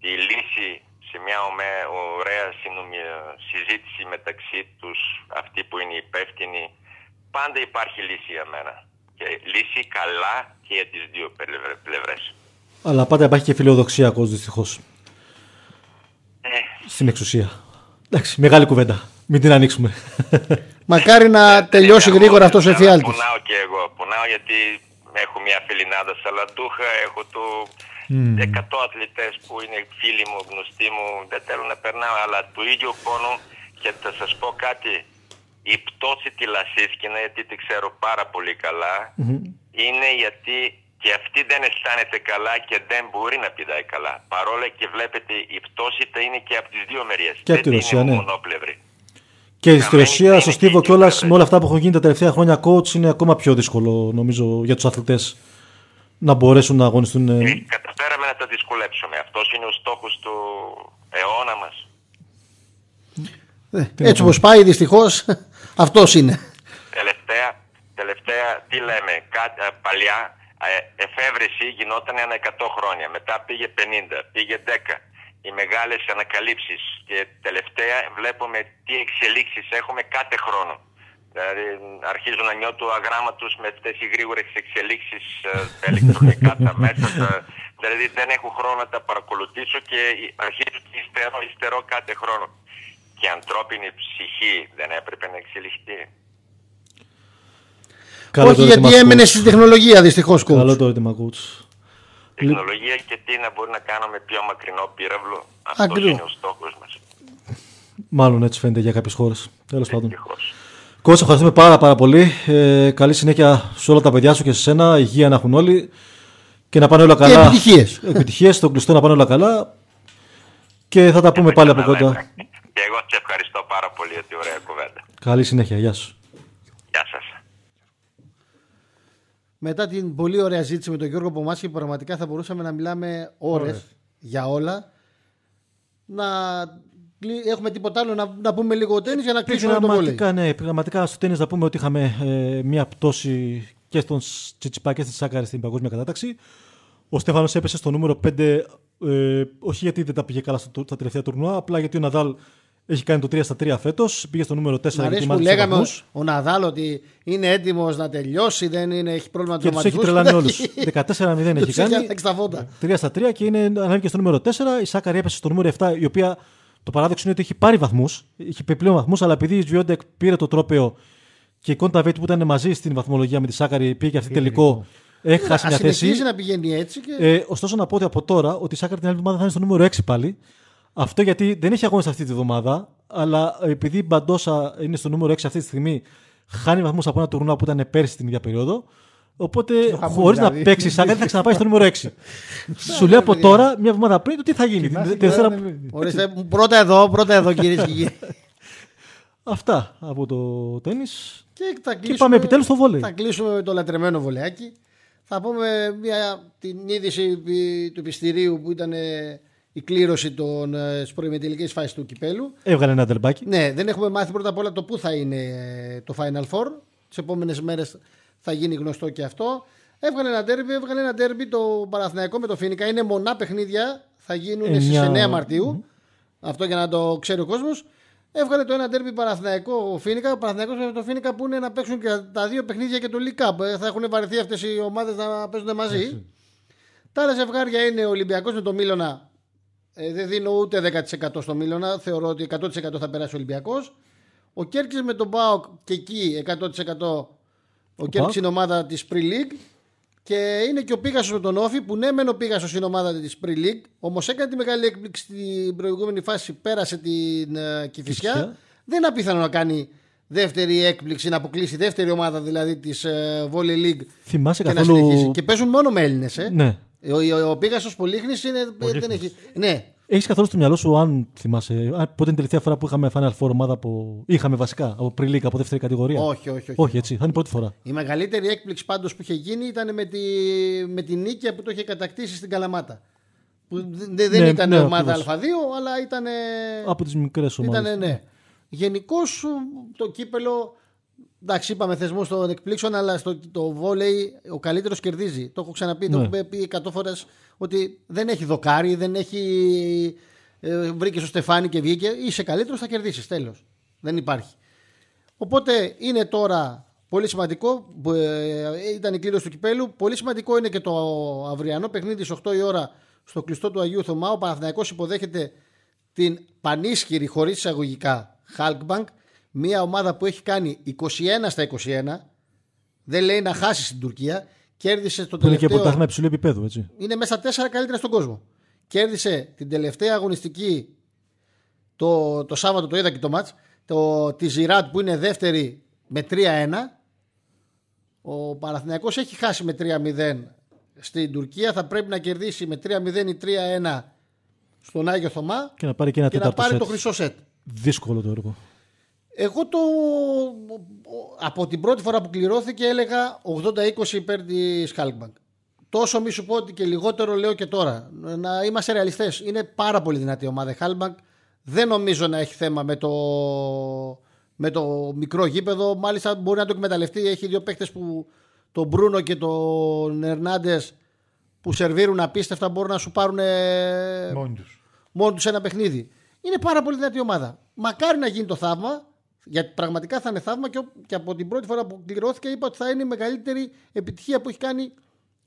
τη λύση σε μια ομέ- ωραία συνομι- συζήτηση μεταξύ τους, αυτοί που είναι υπεύθυνοι, πάντα υπάρχει λύση για μένα. Και λύση καλά και για τις δύο πλευρε- πλευρές. Αλλά πάντα υπάρχει και φιλοδοξία κόσμο δυστυχώς. Ε, Στην εξουσία. Εντάξει, μεγάλη κουβέντα. Μην την ανοίξουμε. Μακάρι να τελειώσει εγώ γρήγορα αυτός ο αλλά εφιάλτης. Πονάω και εγώ. Πονάω γιατί έχω μια φιλινάδα σαλαντούχα, έχω το 100 αθλητές που είναι φίλοι μου, γνωστοί μου. Δεν θέλω να περνάω, αλλά του ίδιου πόνο και θα σας πω κάτι. Η πτώση τη Λασίσκηνα, γιατί τη ξέρω πάρα πολύ καλά, είναι γιατί και αυτή δεν αισθάνεται καλά και δεν μπορεί να πηδάει καλά. Παρόλα και βλέπετε η πτώση θα είναι και από τις δύο μεριές. Και από τη δεν Ρωσία, είναι ναι. μονόπλευρη. Και στη Καμένη Ρωσία, είναι στο και Στίβο εκεί κιόλας, πέρα. με όλα αυτά που έχουν γίνει τα τελευταία χρόνια coach, είναι ακόμα πιο δύσκολο νομίζω για τους αθλητές να μπορέσουν να αγωνιστούν. ε, Ε, καταφέραμε να τα δυσκολέψουμε. Αυτός είναι ο στόχος του αιώνα μας. Ε, Έτσι όπως πάει, δυστυχώς αυτός είναι. Τελευταία, τελευταία, τι λέμε, κα- ε, παλιά ε, εφεύρεση γινόταν ένα 100 χρόνια. Μετά πήγε 50, πήγε 10. Οι μεγάλες ανακαλύψεις και τελευταία βλέπουμε τι εξελίξεις έχουμε κάθε χρόνο. Δηλαδή αρχίζω να νιώθω αγράμματος με αυτές οι γρήγορες εξελίξεις ε, τα ηλεκτρονικά, τα μέσα. Τα, δηλαδή δεν έχω χρόνο να τα παρακολουθήσω και αρχίζω και υστερώ, υστερώ κάθε χρόνο. Και η ανθρώπινη ψυχή δεν έπρεπε να εξελιχθεί. καλό Όχι το γιατί ερώτημα, έμενε coach. στη τεχνολογία δυστυχώς. Καλό το ερώτημα, coach. Τεχνολογία και τι να μπορεί να κάνουμε πιο μακρινό πύραυλο. Αυτό Ακριβώς. είναι ο στόχος μας. Μάλλον έτσι φαίνεται για κάποιες χώρες. Τέλος πάντων. Ευτυχώ. Coach, ευχαριστούμε πάρα, πάρα πολύ. Ε, καλή συνέχεια σε όλα τα παιδιά σου και σε σένα. Υγεία να έχουν όλοι. Και να πάνε όλα καλά. επιτυχίες. Επιτυχίες στον κλειστό να πάνε όλα καλά. Και θα τα πούμε πάλι από κοντά. Και εγώ σε ευχαριστώ πάρα πολύ για την ωραία κουβέντα. Καλή συνέχεια. Γεια σου. Γεια σας. Μετά την πολύ ωραία ζήτηση με τον Γιώργο Πομάσχη, πραγματικά θα μπορούσαμε να μιλάμε ώρες για όλα. Να κλει- έχουμε τίποτα άλλο να, να πούμε λίγο τέννη για να κλείσουμε το βόλεϊ. Πειραματικά, ναι, πειραματικά στο τέννις να πούμε ότι είχαμε ε, μια πτώση και στον Τσιτσιπά και στη Σάκαρη στην παγκόσμια κατάταξη. Ο Στέφανος έπεσε στο νούμερο 5, ε, όχι γιατί δεν τα πήγε καλά στα, στα τελευταία τουρνουά, απλά γιατί ο Ναδάλ έχει κάνει το 3 στα 3 φέτος, πήγε στο νούμερο 4 Μ' γιατί αρέσει που μάζεψε λέγαμε ο, βαθμούς ο Ναδάλ ότι είναι έτοιμος να τελειώσει, δεν είναι, έχει πρόβλημα και τους έχει τραυματισμούς. τρελάνει όλους. 14-0 έχει Τους έχει κάνει. αλλάξει τα φώτα. 3 στα 3 και είναι, ανέβηκε στο νούμερο 4. Η Σάκαρη έπεσε στο νούμερο 7, η οποία το παράδοξο είναι ότι έχει πάρει βαθμούς. Είχε επιπλέον βαθμούς, αλλά επειδή η Σβιόντεκ πήρε το τρόπαιο και η Κόντα Βέιτ που ήταν μαζί στην βαθμολογία με τη Σάκαρη πήγε και αυτή τελικό, έχει χάσει Α μια θέση. συνεχίσει να πηγαίνει έτσι και. Ε, ωστόσο, να πω ότι από τώρα ότι η Σάκαρη την άλλη εβδομάδα θα είναι στο νούμερο 6 πάλι. Αυτό γιατί δεν έχει αγώνες αυτή τη βδομάδα, αλλά επειδή η Μπαντόσα είναι στο νούμερο 6 αυτή τη στιγμή, χάνει βαθμούς από ένα τουρνουά που ήταν πέρσι την ίδια περίοδο. Οπότε, χαμούλη, χωρίς να δηλαδή. παίξει η Σάκαρη, θα ξαναπάει στο νούμερο 6. Σου λέω από τώρα, μια εβδομάδα πριν, το τι θα γίνει. Την- τη Δευτέρα- Ορίστε, πρώτα εδώ, πρώτα εδώ κυρίες και κύριοι. Αυτά από το τέννη. Και, θα Και κλείσουμε- πάμε επιτέλους στο βόλεϊ. Θα κλείσουμε με το λατρεμένο βολεάκι. Θα πούμε μια, την είδηση πι- του επιστηρίου που ήταν ε, η κλήρωση των ε, στις προημιτελικές φάσεις του κυπέλου. Έβγαλε ένα τερμπάκι. Ναι, δεν έχουμε μάθει πρώτα απ' όλα το πού θα είναι ε, το Final Four. Τις επόμενες μέρες θα γίνει γνωστό και αυτό. Έβγαλε ένα ντέρμπι, έβγαλε ένα ντέρμπι το Παναθηναϊκό με το Φίνικα. Είναι μονά παιχνίδια, θα γίνουν στις Εννιά- 9 μαρτιου Αυτό για να το ξέρει ο κόσμος. Έβγαλε το ένα ντέρμπι Παναθηναϊκό Φίνικα. Ο Παναθηναϊκός με το Φίνικα που είναι να παίξουν και τα δύο παιχνίδια και το League Cup. Ε, Θα έχουν βαρεθεί αυτές οι ομάδες να παίζουν μαζί. Τα άλλα ζευγάρια είναι ο Ολυμπιακός με το Μίλωνα. Ε, δεν δίνω ούτε 10% στο Μίλωνα. Θεωρώ ότι 100% θα περάσει ο Ολυμπιακός. Ο Κέρκης με τον Πάοκ και εκεί 100% ο Κέρκης είναι ομάδα της Pre League. Και είναι και ο Πίγασος με τον Όφη που ναι, μεν ο Πίγασος είναι ομάδα της Pre League, όμως έκανε τη μεγάλη έκπληξη στην προηγούμενη φάση, πέρασε την uh, Κηφισιά. Δεν είναι απίθανο να κάνει δεύτερη έκπληξη, να αποκλείσει δεύτερη ομάδα δηλαδή της uh, Volley League. Θυμάσαι και καθόλου. Και παίζουν μόνο με Έλληνες. Ε. Ναι. Ο, ο, ο Πίγασος Πολύχνης είναι. Δεν έχει, ναι, έχεις καθόλου στο μυαλό σου, αν θυμάσαι, πότε είναι η τελευταία φορά που είχαμε Final Four ομάδα που είχαμε βασικά από πριν από δεύτερη κατηγορία; Όχι, όχι. Όχι, όχι έτσι. Θα είναι η πρώτη φορά. Η μεγαλύτερη έκπληξη πάντως που είχε γίνει ήταν με τη, με τη νίκη που το είχε κατακτήσει στην Καλαμάτα. Που δεν ναι, ήταν ναι, ομάδα Α2, αλλά ήταν. Από τις μικρές ομάδες. ναι. Γενικώς το κύπελο Εντάξει, είπαμε θεσμό των εκπλήξεων, αλλά στο το βόλεϊ ο καλύτερος κερδίζει. Το έχω ξαναπεί, το ναι. έχω πει 100 φορές ότι δεν έχει δοκάρι, δεν έχει. Ε, βρήκε στο στεφάνι και βγήκε. Είσαι καλύτερος, θα κερδίσεις. Τέλος. Δεν υπάρχει. Οπότε είναι τώρα πολύ σημαντικό. Ε, ήταν η κλήρωση του κυπέλου. Πολύ σημαντικό είναι και το αυριανό παιχνίδι στις 8 η ώρα στο κλειστό του Αγίου Θωμά. Ο Παναθηναϊκός υποδέχεται την πανίσχυρη χωρίς εισαγωγικά Halkbank μια ομάδα που έχει κάνει 21 στα 21, δεν λέει να χάσει στην Τουρκία, κέρδισε το τελευταίο. Είναι και πρωτάθλημα υψηλού επίπεδου, έτσι. Είναι μέσα τέσσερα καλύτερα στον κόσμο. Κέρδισε την τελευταία αγωνιστική το, το Σάββατο, το είδα και το μάτς, το, τη Ζιράτ που είναι δεύτερη με 3-1. Ο Παναθηναϊκός έχει χάσει με 3-0 στην Τουρκία. Θα πρέπει να κερδίσει με 3-0 ή 3-1 στον Άγιο Θωμά και να πάρει, και ένα και να πάρει το χρυσό σετ. Δύσκολο το έργο. Εγώ το από την πρώτη φορά που κληρώθηκε έλεγα 80-20 υπέρ τη Χάλκμπανκ. Τόσο μη σου πω ότι και λιγότερο λέω και τώρα. Να είμαστε ρεαλιστές. Είναι πάρα πολύ δυνατή η ομάδα η Χάλκμπανκ. Δεν νομίζω να έχει θέμα με το, με το μικρό γήπεδο. Μάλιστα μπορεί να το εκμεταλλευτεί. Έχει δύο παίχτες που τον Μπρούνο και τον Ερνάντες που σερβίρουν απίστευτα μπορούν να σου πάρουν μόνοι τους ένα παιχνίδι. Είναι πάρα πολύ δυνατή ομάδα. Μακάρι να γίνει το θαύμα γιατί πραγματικά θα είναι θαύμα και, και από την πρώτη φορά που κληρώθηκε είπα ότι θα είναι η μεγαλύτερη επιτυχία που έχει κάνει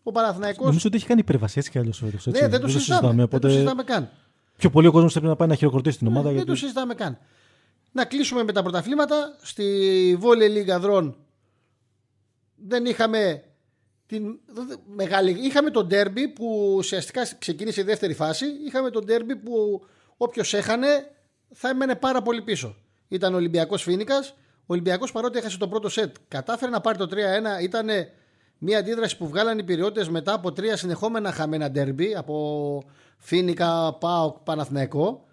ο Παναθηναϊκός. Νομίζω ότι έχει κάνει υπερβασίες και άλλο φέτο. Ναι, δεν το, δεν συζητάμε. Οπότε... Δεν το συζητάμε καν. Πιο πολύ ο κόσμος πρέπει να πάει να χειροκροτήσει την ομάδα. Ναι, γιατί... Δεν το συζητάμε καν. Να κλείσουμε με τα πρωταθλήματα. Στη Βόλε Λίγα Αδρών δεν είχαμε την μεγάλη. Είχαμε τον ντέρμπι που ουσιαστικά ξεκίνησε η δεύτερη φάση. Είχαμε τον ντέρμπι που όποιος έχανε θα έμενε πάρα πολύ πίσω ήταν ο Ολυμπιακός Φίνικας. Ο Ολυμπιακός παρότι έχασε το πρώτο σετ, κατάφερε να πάρει το 3-1. Ήταν μια αντίδραση που βγάλαν οι πυριώτες μετά από τρία συνεχόμενα χαμένα ντέρμπι από Φίνικα, Πάοκ, Παναθηναϊκό.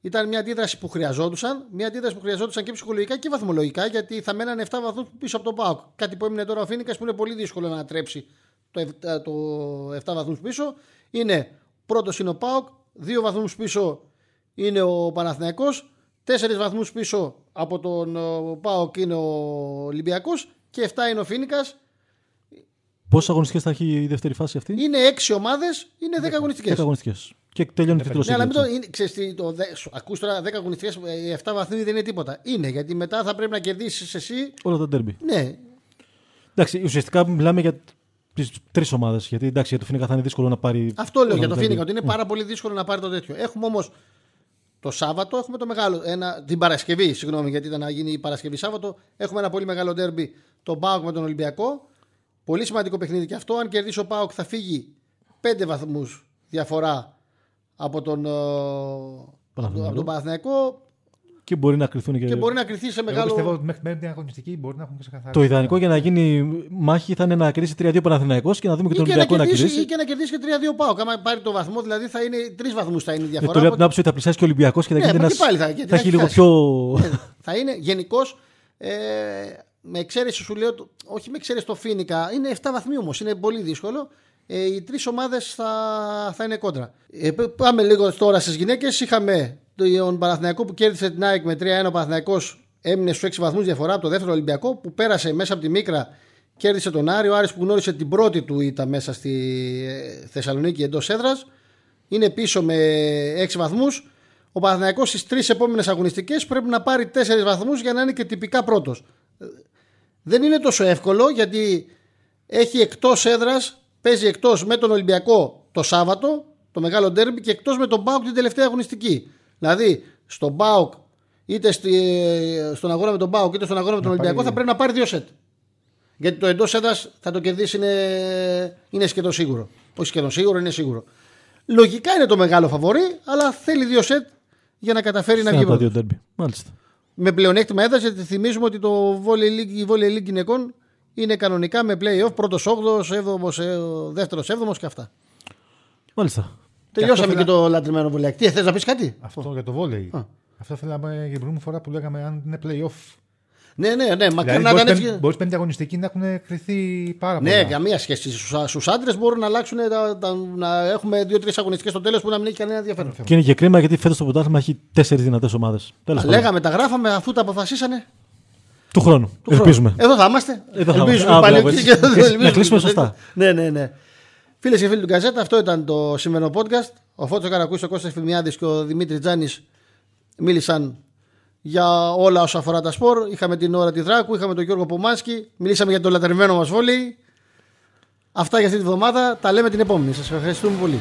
Ήταν μια αντίδραση που χρειαζόντουσαν. Μια αντίδραση που χρειαζόντουσαν και ψυχολογικά και βαθμολογικά γιατί θα μένανε 7 βαθμούς πίσω από τον Πάοκ. Κάτι που έμεινε τώρα ο Φίνικας που είναι πολύ δύσκολο να τρέψει το, το 7 βαθμούς πίσω. Είναι πρώτος είναι ο Πάοκ, δύο βαθμούς πίσω είναι ο Παναθηναϊκός Τέσσερις βαθμούς πίσω από τον Πάοκ είναι ο Ολυμπιακός και 7 είναι ο Φίνικας. Πόσες αγωνιστικές θα έχει η δεύτερη φάση αυτή, Είναι 6 ομάδες, είναι 10 αγωνιστικές. 10 αγωνιστικές. Και τελειώνει τη Ναι, αλλά μην το. Είναι, το ακούς τώρα 10 αγωνιστικές, 7 βαθμοί δεν είναι τίποτα. Είναι γιατί μετά θα πρέπει να κερδίσεις εσύ. Όλα τα τέρμπι. Ναι. Εντάξει, ουσιαστικά μιλάμε για τις τρεις ομάδες. Γιατί εντάξει, για το Φίνικα θα είναι δύσκολο να πάρει. Αυτό λέω για το Φίνικα, ότι είναι πάρα πολύ δύσκολο να πάρει το τέτοιο. Έχουμε όμως το Σάββατο έχουμε το μεγάλο. Ένα, την Παρασκευή, συγγνώμη, γιατί ήταν να γίνει η Παρασκευή Σάββατο. Έχουμε ένα πολύ μεγάλο ντέρμπι, τον Πάοκ με τον Ολυμπιακό. Πολύ σημαντικό παιχνίδι και αυτό. Αν κερδίσει ο Πάοκ, θα φύγει 5 βαθμούς διαφορά από τον, από τον Παναθηναϊκό. Και μπορεί να κρυθούν και. Και μπορεί να κρυθεί σε μεγάλο. Εγώ πιστεύω ότι μέχρι την αγωνιστική μπορεί να έχουν ξεκαθαρίσει. Το ιδανικό για να γίνει μάχη θα είναι να κερδίσει 3-2 Παναθυναϊκό και να δούμε και τον Ολυμπιακό να, κερδίσει. Ή και να κερδίσει και 3-2 πάω. Άμα πάρει το βαθμό, δηλαδή θα είναι τρεις βαθμούς θα είναι η διαφορά. Ε, το λέω από την άποψη ότι θα πλησιάσει και ο Ολυμπιακός και θα ναι, γίνει ένα. Θα, θα έχει λίγο πιο. Ναι, θα είναι γενικώ. Ε, με εξαίρεση σου λέω, όχι με εξαίρεση το Φίνικα, είναι 7 βαθμοί όμως, είναι πολύ δύσκολο. Ε, οι τρεις ομάδες θα, θα είναι κόντρα. Ε, πάμε λίγο τώρα στις γυναίκες. Είχαμε τον Παναθηναϊκό που κέρδισε την ΑΕΚ με 3-1. Ο Παναθηναϊκός έμεινε στους 6 βαθμούς διαφορά από το δεύτερο Ολυμπιακό που πέρασε μέσα από τη Μίκρα. Κέρδισε τον Άρη. Ο Άρης που γνώρισε την πρώτη του ήττα μέσα στη ε, Θεσσαλονίκη εντός έδρας. Είναι πίσω με 6 βαθμούς. Ο Παναθηναϊκός στις τρεις επόμενες αγωνιστικές πρέπει να πάρει 4 βαθμούς για να είναι και τυπικά πρώτος. Δεν είναι τόσο εύκολο γιατί έχει εκτός έδρας, παίζει εκτός με τον Ολυμπιακό το Σάββατο, το μεγάλο ντέρμπι και εκτός με τον Μπάουκ την τελευταία αγωνιστική. Δηλαδή, στον Μπάουκ είτε στη, στον αγώνα με τον Πάο είτε στον αγώνα με τον Ολυμπιακό, πάρει- θα πρέπει να πάρει δύο σετ. Γιατί το εντός έδρας θα το κερδίσει είναι, είναι σχεδόν σίγουρο. Όχι σχεδόν σίγουρο, είναι σίγουρο. Λογικά είναι το μεγάλο φαβορή, αλλά θέλει δύο σετ για να καταφέρει να Ένα βγει από τα πρώτος. δύο ντέρμπι. Μάλιστα. Με πλεονέκτημα έδρα, γιατί θυμίζουμε ότι το Volley League, η Volley League γυναικών είναι κανονικά με playoff πρώτος 8ο, 7ο, δεύτερος 7ο και αυτά. Μάλιστα. Τελειώσαμε και, αυτό το λατρεμένο βολέακ. Τι θες να πεις κάτι; Αυτό για το βόλεϊ. Α. Αυτό θέλαμε για την προηγούμενη φορά που λέγαμε αν είναι playoff. Ναι, ναι, ναι. Μακάρι Δηλαδή, να μπορείς, ήταν πέμπ, έτσι. μπορείς πέμπτη αγωνιστική να έχουν κρυθεί πάρα πολλά. Ναι, καμία σχέση. Στους άντρες μπορούν να αλλάξουν τα, τα- να έχουμε δύο-τρεις αγωνιστικές στο τέλος που να μην έχει κανένα ενδιαφέρον. Και είναι και κρίμα γιατί φέτος το πρωτάθλημα έχει τέσσερις δυνατές ομάδες. Τέλος πάντων. Λέγαμε, τα γράφαμε αφού τα αποφασίσανε. Του χρόνου. του χρόνου. Ελπίζουμε. Εδώ θα είμαστε. Εδώ θα Ελπίζουμε είμαστε. Α, πάλι μπράβο, εκεί έτσι. και θα το Να ελπίζουμε. κλείσουμε σωστά. Ναι, ναι, ναι. Φίλες και φίλοι του Γκαζέτα, αυτό ήταν το σημερινό podcast. Ο Φώτος Καρακούση, ο Κώστας Φημιάδης και ο Δημήτρης Τζάνης μίλησαν για όλα όσα αφορά τα σπορ. Είχαμε την ώρα τη Δράκου, είχαμε τον Γιώργο Πομάσκι, μιλήσαμε για το λατρεμένο μας βόλεϊ. Αυτά για αυτή τη βδομάδα. Τα λέμε την επόμενη. Σας ευχαριστούμε πολύ.